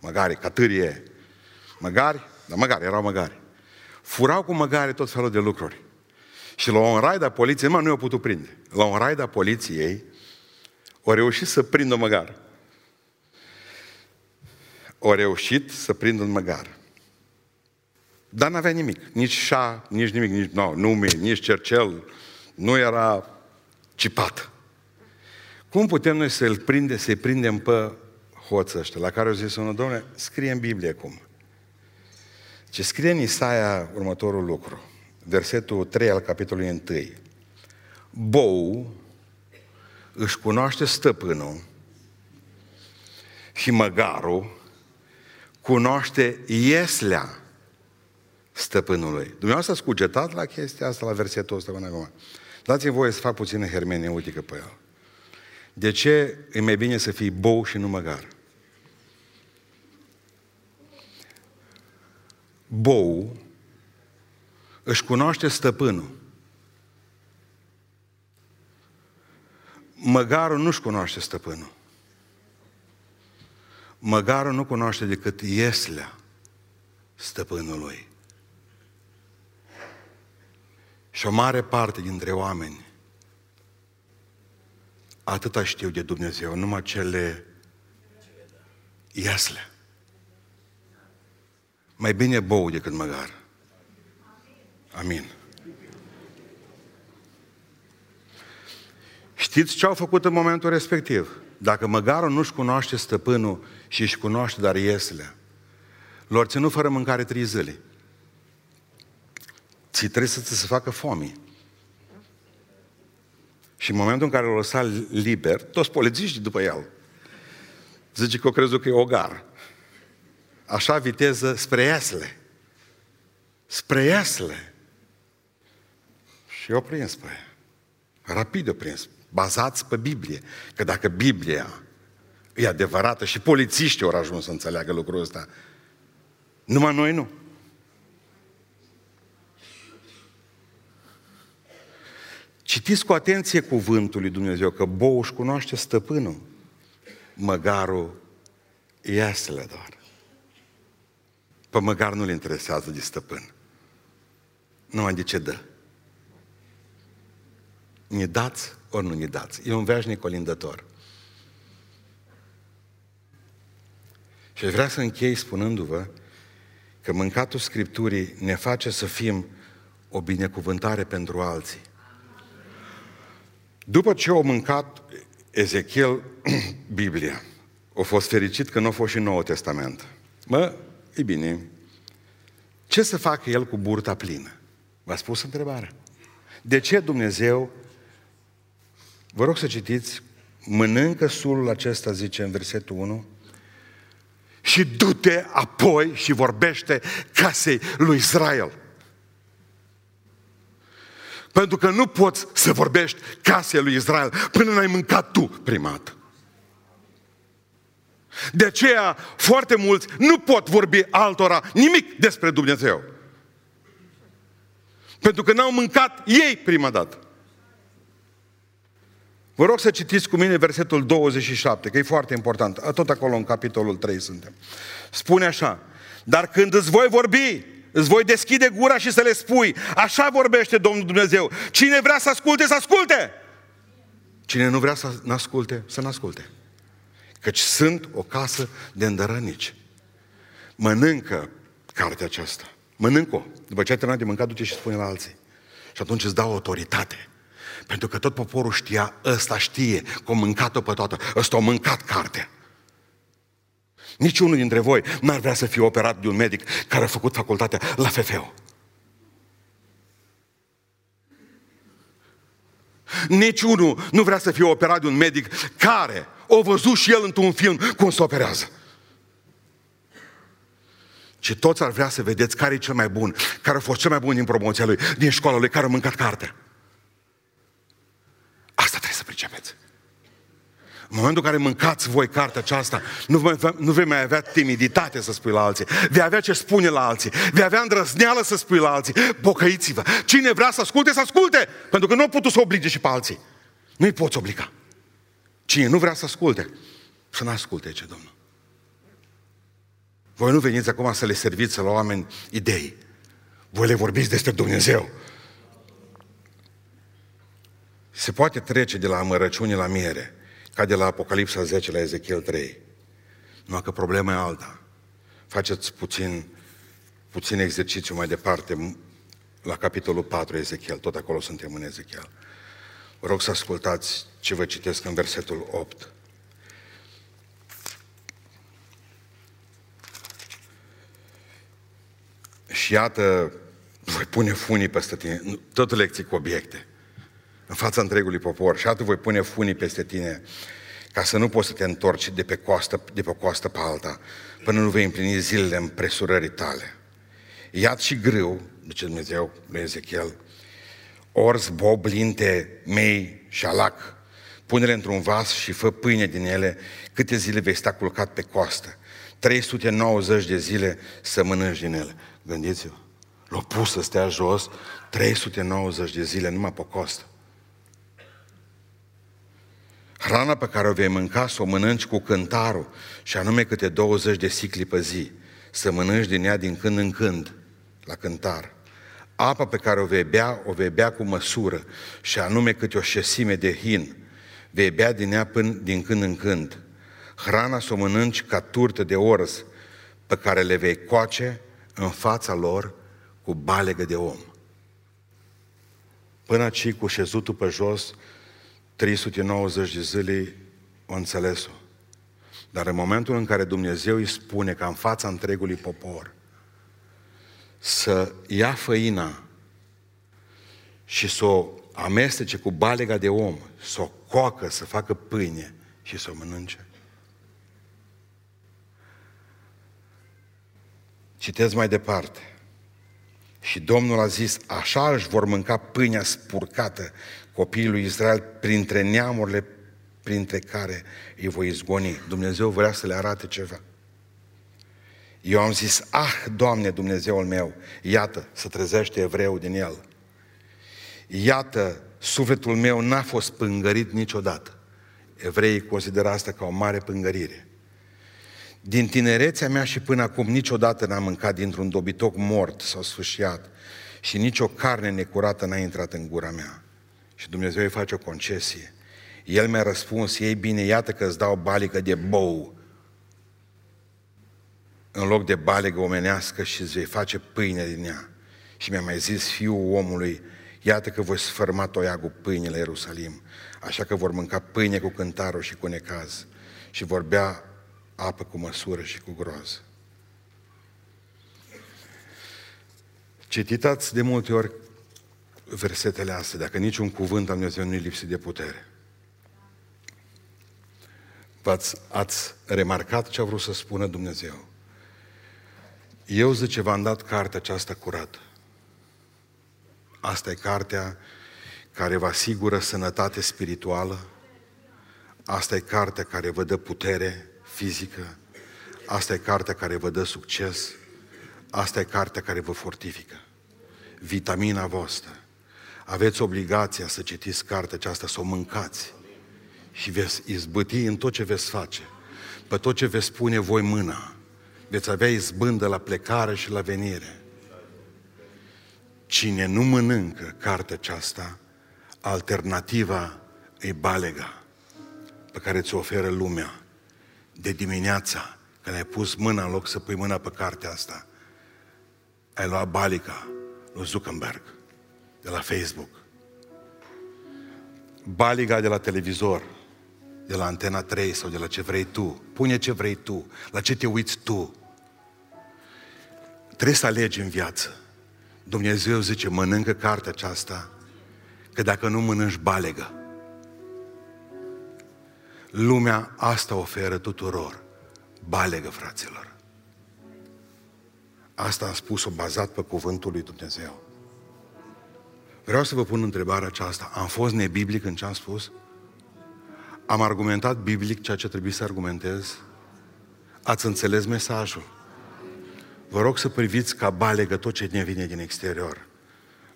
măgari, catârie, măgari, dar măgari, erau măgari. Furau cu măgari tot felul de lucruri. Și la un raid a poliției, numai nu i-au putut prinde. La un raid a poliției, au reușit să prindă un măgar. Au reușit să prindă un măgar. Dar n-avea nimic. Nici șa, nici nimic, nici no, nume, nici cercel. Nu era cipat. Cum putem noi să-l prinde, să-i prindem pe hoță ăștia, la care au zis unul, domnule, scrie în Biblie cum. Ce scrie în Isaia următorul lucru, versetul 3 al capitolului 1. Bou își cunoaște stăpânul și măgarul cunoaște ieslea stăpânului. Dumneavoastră ați cugetat la chestia asta, la versetul ăsta până acum. Dați-mi voie să fac puțină hermeneutică pe el. De ce e mai bine să fii bou și nu măgar? Bou își cunoaște stăpânul. Măgarul nu-și cunoaște stăpânul. Măgarul nu cunoaște decât ieslea stăpânului. Și o mare parte dintre oameni atâta știu de Dumnezeu, numai cele iasle. Mai bine bou decât măgar. Amin. Știți ce au făcut în momentul respectiv? Dacă măgarul nu-și cunoaște stăpânul și își cunoaște dar iesle, lor ținut fără mâncare trei zile. Ți trebuie să ți se facă foame. Și în momentul în care l-a lăsat liber, toți polițiștii după el. Zice că o crezut că e ogar. Așa viteză spre Iasle. Spre Iasle. Și eu prins pe Rapid o prins. Bazați pe Biblie. Că dacă Biblia e adevărată și polițiștii au ajuns să înțeleagă lucrul ăsta, numai noi nu. Citiți cu atenție cuvântul lui Dumnezeu, că bou își cunoaște stăpânul, măgarul iasele doar. Pe măgar nu-l interesează de stăpân. Numai de ce dă. Ne dați ori nu ne dați. E un veșnic olindător. Și vreau să închei spunându-vă că mâncatul Scripturii ne face să fim o binecuvântare pentru alții. După ce au mâncat Ezechiel Biblia, a fost fericit că nu a fost și Noul Testament. Mă, e bine, ce să facă el cu burta plină? V-a spus întrebarea. De ce Dumnezeu, vă rog să citiți, mănâncă sulul acesta, zice în versetul 1, și du-te apoi și vorbește casei lui Israel. Pentru că nu poți să vorbești casei lui Israel până n-ai mâncat tu primat. De aceea, foarte mulți nu pot vorbi altora nimic despre Dumnezeu. Pentru că n-au mâncat ei prima dată. Vă rog să citiți cu mine versetul 27, că e foarte important. Tot acolo în capitolul 3 suntem. Spune așa, dar când îți voi vorbi Îți voi deschide gura și să le spui. Așa vorbește Domnul Dumnezeu. Cine vrea să asculte, să asculte. Cine nu vrea să asculte, să nu asculte. Căci sunt o casă de îndărănici. Mănâncă cartea aceasta. Mănâncă-o. După ce ai terminat de mâncat, duce și spune la alții. Și atunci îți dau autoritate. Pentru că tot poporul știa, ăsta știe că a mâncat-o pe toată. Ăsta a mâncat cartea. Niciunul dintre voi n-ar vrea să fie operat de un medic care a făcut facultatea la FFO. Niciunul nu vrea să fie operat de un medic care o văzut și el într-un film cum se operează. Și toți ar vrea să vedeți care e cel mai bun, care a fost cel mai bun din promoția lui, din școala lui, care a mâncat cartea. Asta trebuie să pricepeți. În momentul în care mâncați voi cartea aceasta, nu, vei, nu vei mai avea timiditate să spui la alții. Vei avea ce spune la alții. Vei avea îndrăzneală să spui la alții. Pocăiți-vă. Cine vrea să asculte, să asculte. Pentru că nu putut să oblige și pe alții. Nu-i poți obliga. Cine nu vrea să asculte, să nu asculte, ce Domnul. Voi nu veniți acum să le serviți la oameni idei. Voi le vorbiți despre Dumnezeu. Se poate trece de la amărăciune la miere ca de la Apocalipsa 10 la Ezechiel 3. Numai că problema e alta. Faceți puțin puțin exercițiu mai departe, la capitolul 4 Ezechiel, tot acolo suntem în Ezechiel. Vă rog să ascultați ce vă citesc în versetul 8. Și iată, voi pune funii peste tine, tot lecții cu obiecte, în fața întregului popor. Și iată, voi pune funii peste tine, ca să nu poți să te întorci de pe coastă, de pe o coastă pe alta, până nu vei împlini zilele împresurării tale. Iad și grâu, zice Dumnezeu lui Ezechiel, orz, bob, linte, mei și alac, pune-le într-un vas și fă pâine din ele, câte zile vei sta culcat pe coastă. 390 de zile să mănânci din ele. Gândiți-vă, l-au pus să stea jos 390 de zile numai pe costă. Hrana pe care o vei mânca să o mănânci cu cântarul și anume câte 20 de sicli pe zi. Să mănânci din ea din când în când, la cântar. Apa pe care o vei bea, o vei bea cu măsură și anume câte o șesime de hin. Vei bea din ea până din când în când. Hrana să o mănânci ca turtă de orz pe care le vei coace în fața lor cu balegă de om. Până aici, cu șezutul pe jos, 390 de zile, o înțeles-o. Dar în momentul în care Dumnezeu îi spune că în fața întregului popor să ia făina și să o amestece cu balega de om, să o coacă, să facă pâine și să o mănânce. Citez mai departe. Și Domnul a zis, așa își vor mânca pâinea spurcată copiii lui Israel printre neamurile printre care îi voi izgoni. Dumnezeu vrea să le arate ceva. Eu am zis, ah, Doamne, Dumnezeul meu, iată, să trezește evreul din el. Iată, sufletul meu n-a fost pângărit niciodată. Evreii consideră asta ca o mare pângărire. Din tinerețea mea și până acum niciodată n-am mâncat dintr-un dobitoc mort sau sfâșiat și nicio carne necurată n-a intrat în gura mea. Și Dumnezeu îi face o concesie. El mi-a răspuns, ei bine, iată că îți dau balică de bou în loc de balegă omenească și îți vei face pâine din ea. Și mi-a mai zis fiul omului, iată că voi sfârma toiagul pâine la Ierusalim, așa că vor mânca pâine cu cântarul și cu necaz și vor bea apă cu măsură și cu groază. Cititați de multe ori versetele astea, dacă niciun cuvânt al Dumnezeu nu-i lipsit de putere. V-ați, ați remarcat ce a vrut să spună Dumnezeu. Eu, zice, v-am dat cartea aceasta curată. Asta e cartea care vă asigură sănătate spirituală. Asta e cartea care vă dă putere fizică. Asta e cartea care vă dă succes. Asta e cartea care vă fortifică. Vitamina voastră. Aveți obligația să citiți cartea aceasta, să o mâncați și veți izbăti în tot ce veți face, pe tot ce veți pune voi mâna. Veți avea izbândă la plecare și la venire. Cine nu mănâncă cartea aceasta, alternativa e balega pe care ți-o oferă lumea. De dimineața, când ai pus mâna în loc să pui mâna pe cartea asta, ai luat balica lui Zuckerberg de la Facebook. Baliga de la televizor, de la Antena 3 sau de la ce vrei tu. Pune ce vrei tu, la ce te uiți tu. Trebuie să alegi în viață. Dumnezeu zice, mănâncă cartea aceasta, că dacă nu mănânci balegă. Lumea asta oferă tuturor. Balegă, fraților. Asta am spus-o bazat pe cuvântul lui Dumnezeu. Vreau să vă pun întrebarea aceasta. Am fost nebiblic în ce am spus? Am argumentat biblic ceea ce trebuie să argumentez? Ați înțeles mesajul? Vă rog să priviți ca balegă tot ce ne vine din exterior.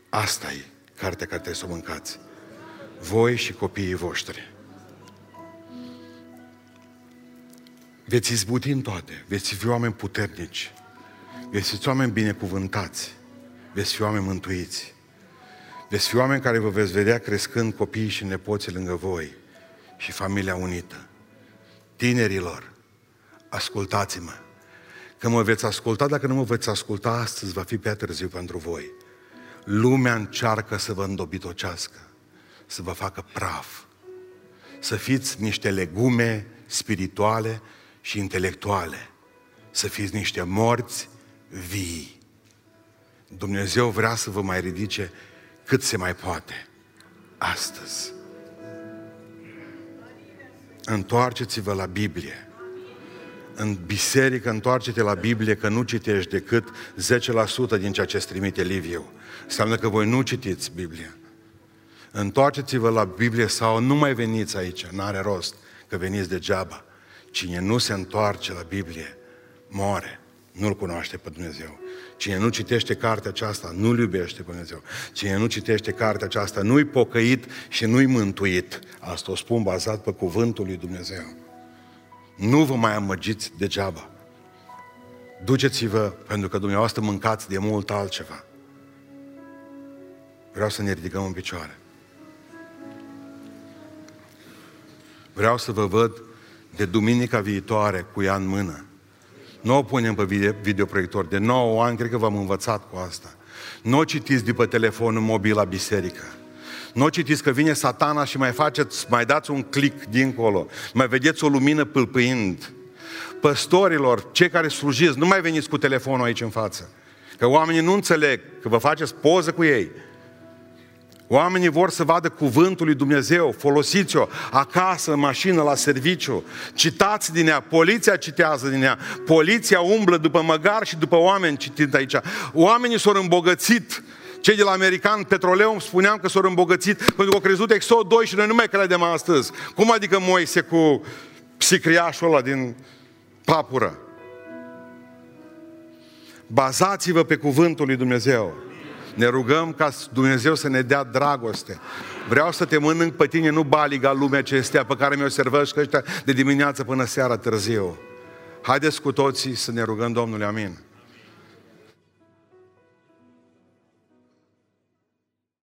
Asta e cartea care trebuie să o mâncați. Voi și copiii voștri. Veți izbuti în toate. Veți fi oameni puternici. Veți fi oameni binecuvântați. Veți fi oameni mântuiți. Veți fi oameni care vă veți vedea crescând copiii și nepoții lângă voi și familia unită. Tinerilor, ascultați-mă, că mă veți asculta, dacă nu mă veți asculta astăzi, va fi prea târziu pentru voi. Lumea încearcă să vă îndobitocească, să vă facă praf, să fiți niște legume spirituale și intelectuale, să fiți niște morți vii. Dumnezeu vrea să vă mai ridice cât se mai poate astăzi. Întoarceți-vă la Biblie. În biserică, întoarce-te la Biblie, că nu citești decât 10% din ceea ce îți trimite Liviu. Înseamnă că voi nu citiți Biblia. Întoarceți-vă la Biblie sau nu mai veniți aici, n-are rost că veniți degeaba. Cine nu se întoarce la Biblie, moare. Nu-L cunoaște pe Dumnezeu. Cine nu citește cartea aceasta, nu-L iubește pe Dumnezeu. Cine nu citește cartea aceasta, nu-i pocăit și nu-i mântuit. Asta o spun bazat pe cuvântul lui Dumnezeu. Nu vă mai amăgiți degeaba. Duceți-vă, pentru că dumneavoastră mâncați de mult altceva. Vreau să ne ridicăm în picioare. Vreau să vă văd de duminica viitoare cu ea în mână. Nu o punem pe video, videoproiector. De 9 ani cred că v-am învățat cu asta. Nu o citiți după telefonul mobil la biserică. Nu o citiți că vine satana și mai faceți, mai dați un click dincolo. Mai vedeți o lumină pâlpâind. Păstorilor, cei care slujiți, nu mai veniți cu telefonul aici în față. Că oamenii nu înțeleg că vă faceți poză cu ei. Oamenii vor să vadă cuvântul lui Dumnezeu, folosiți-o acasă, în mașină, la serviciu, citați din ea, poliția citează din ea, poliția umblă după măgar și după oameni citind aici. Oamenii s-au îmbogățit, cei de la American Petroleum spuneam că s-au îmbogățit pentru că au crezut Exod 2 și noi nu mai credem astăzi. Cum adică Moise cu psicriașul ăla din papură? Bazați-vă pe cuvântul lui Dumnezeu. Ne rugăm ca Dumnezeu să ne dea dragoste. Vreau să te mănânc pe tine, nu baliga lumea acestea pe care mi-o servești ăștia de dimineață până seara târziu. Haideți cu toții să ne rugăm Domnului, amin.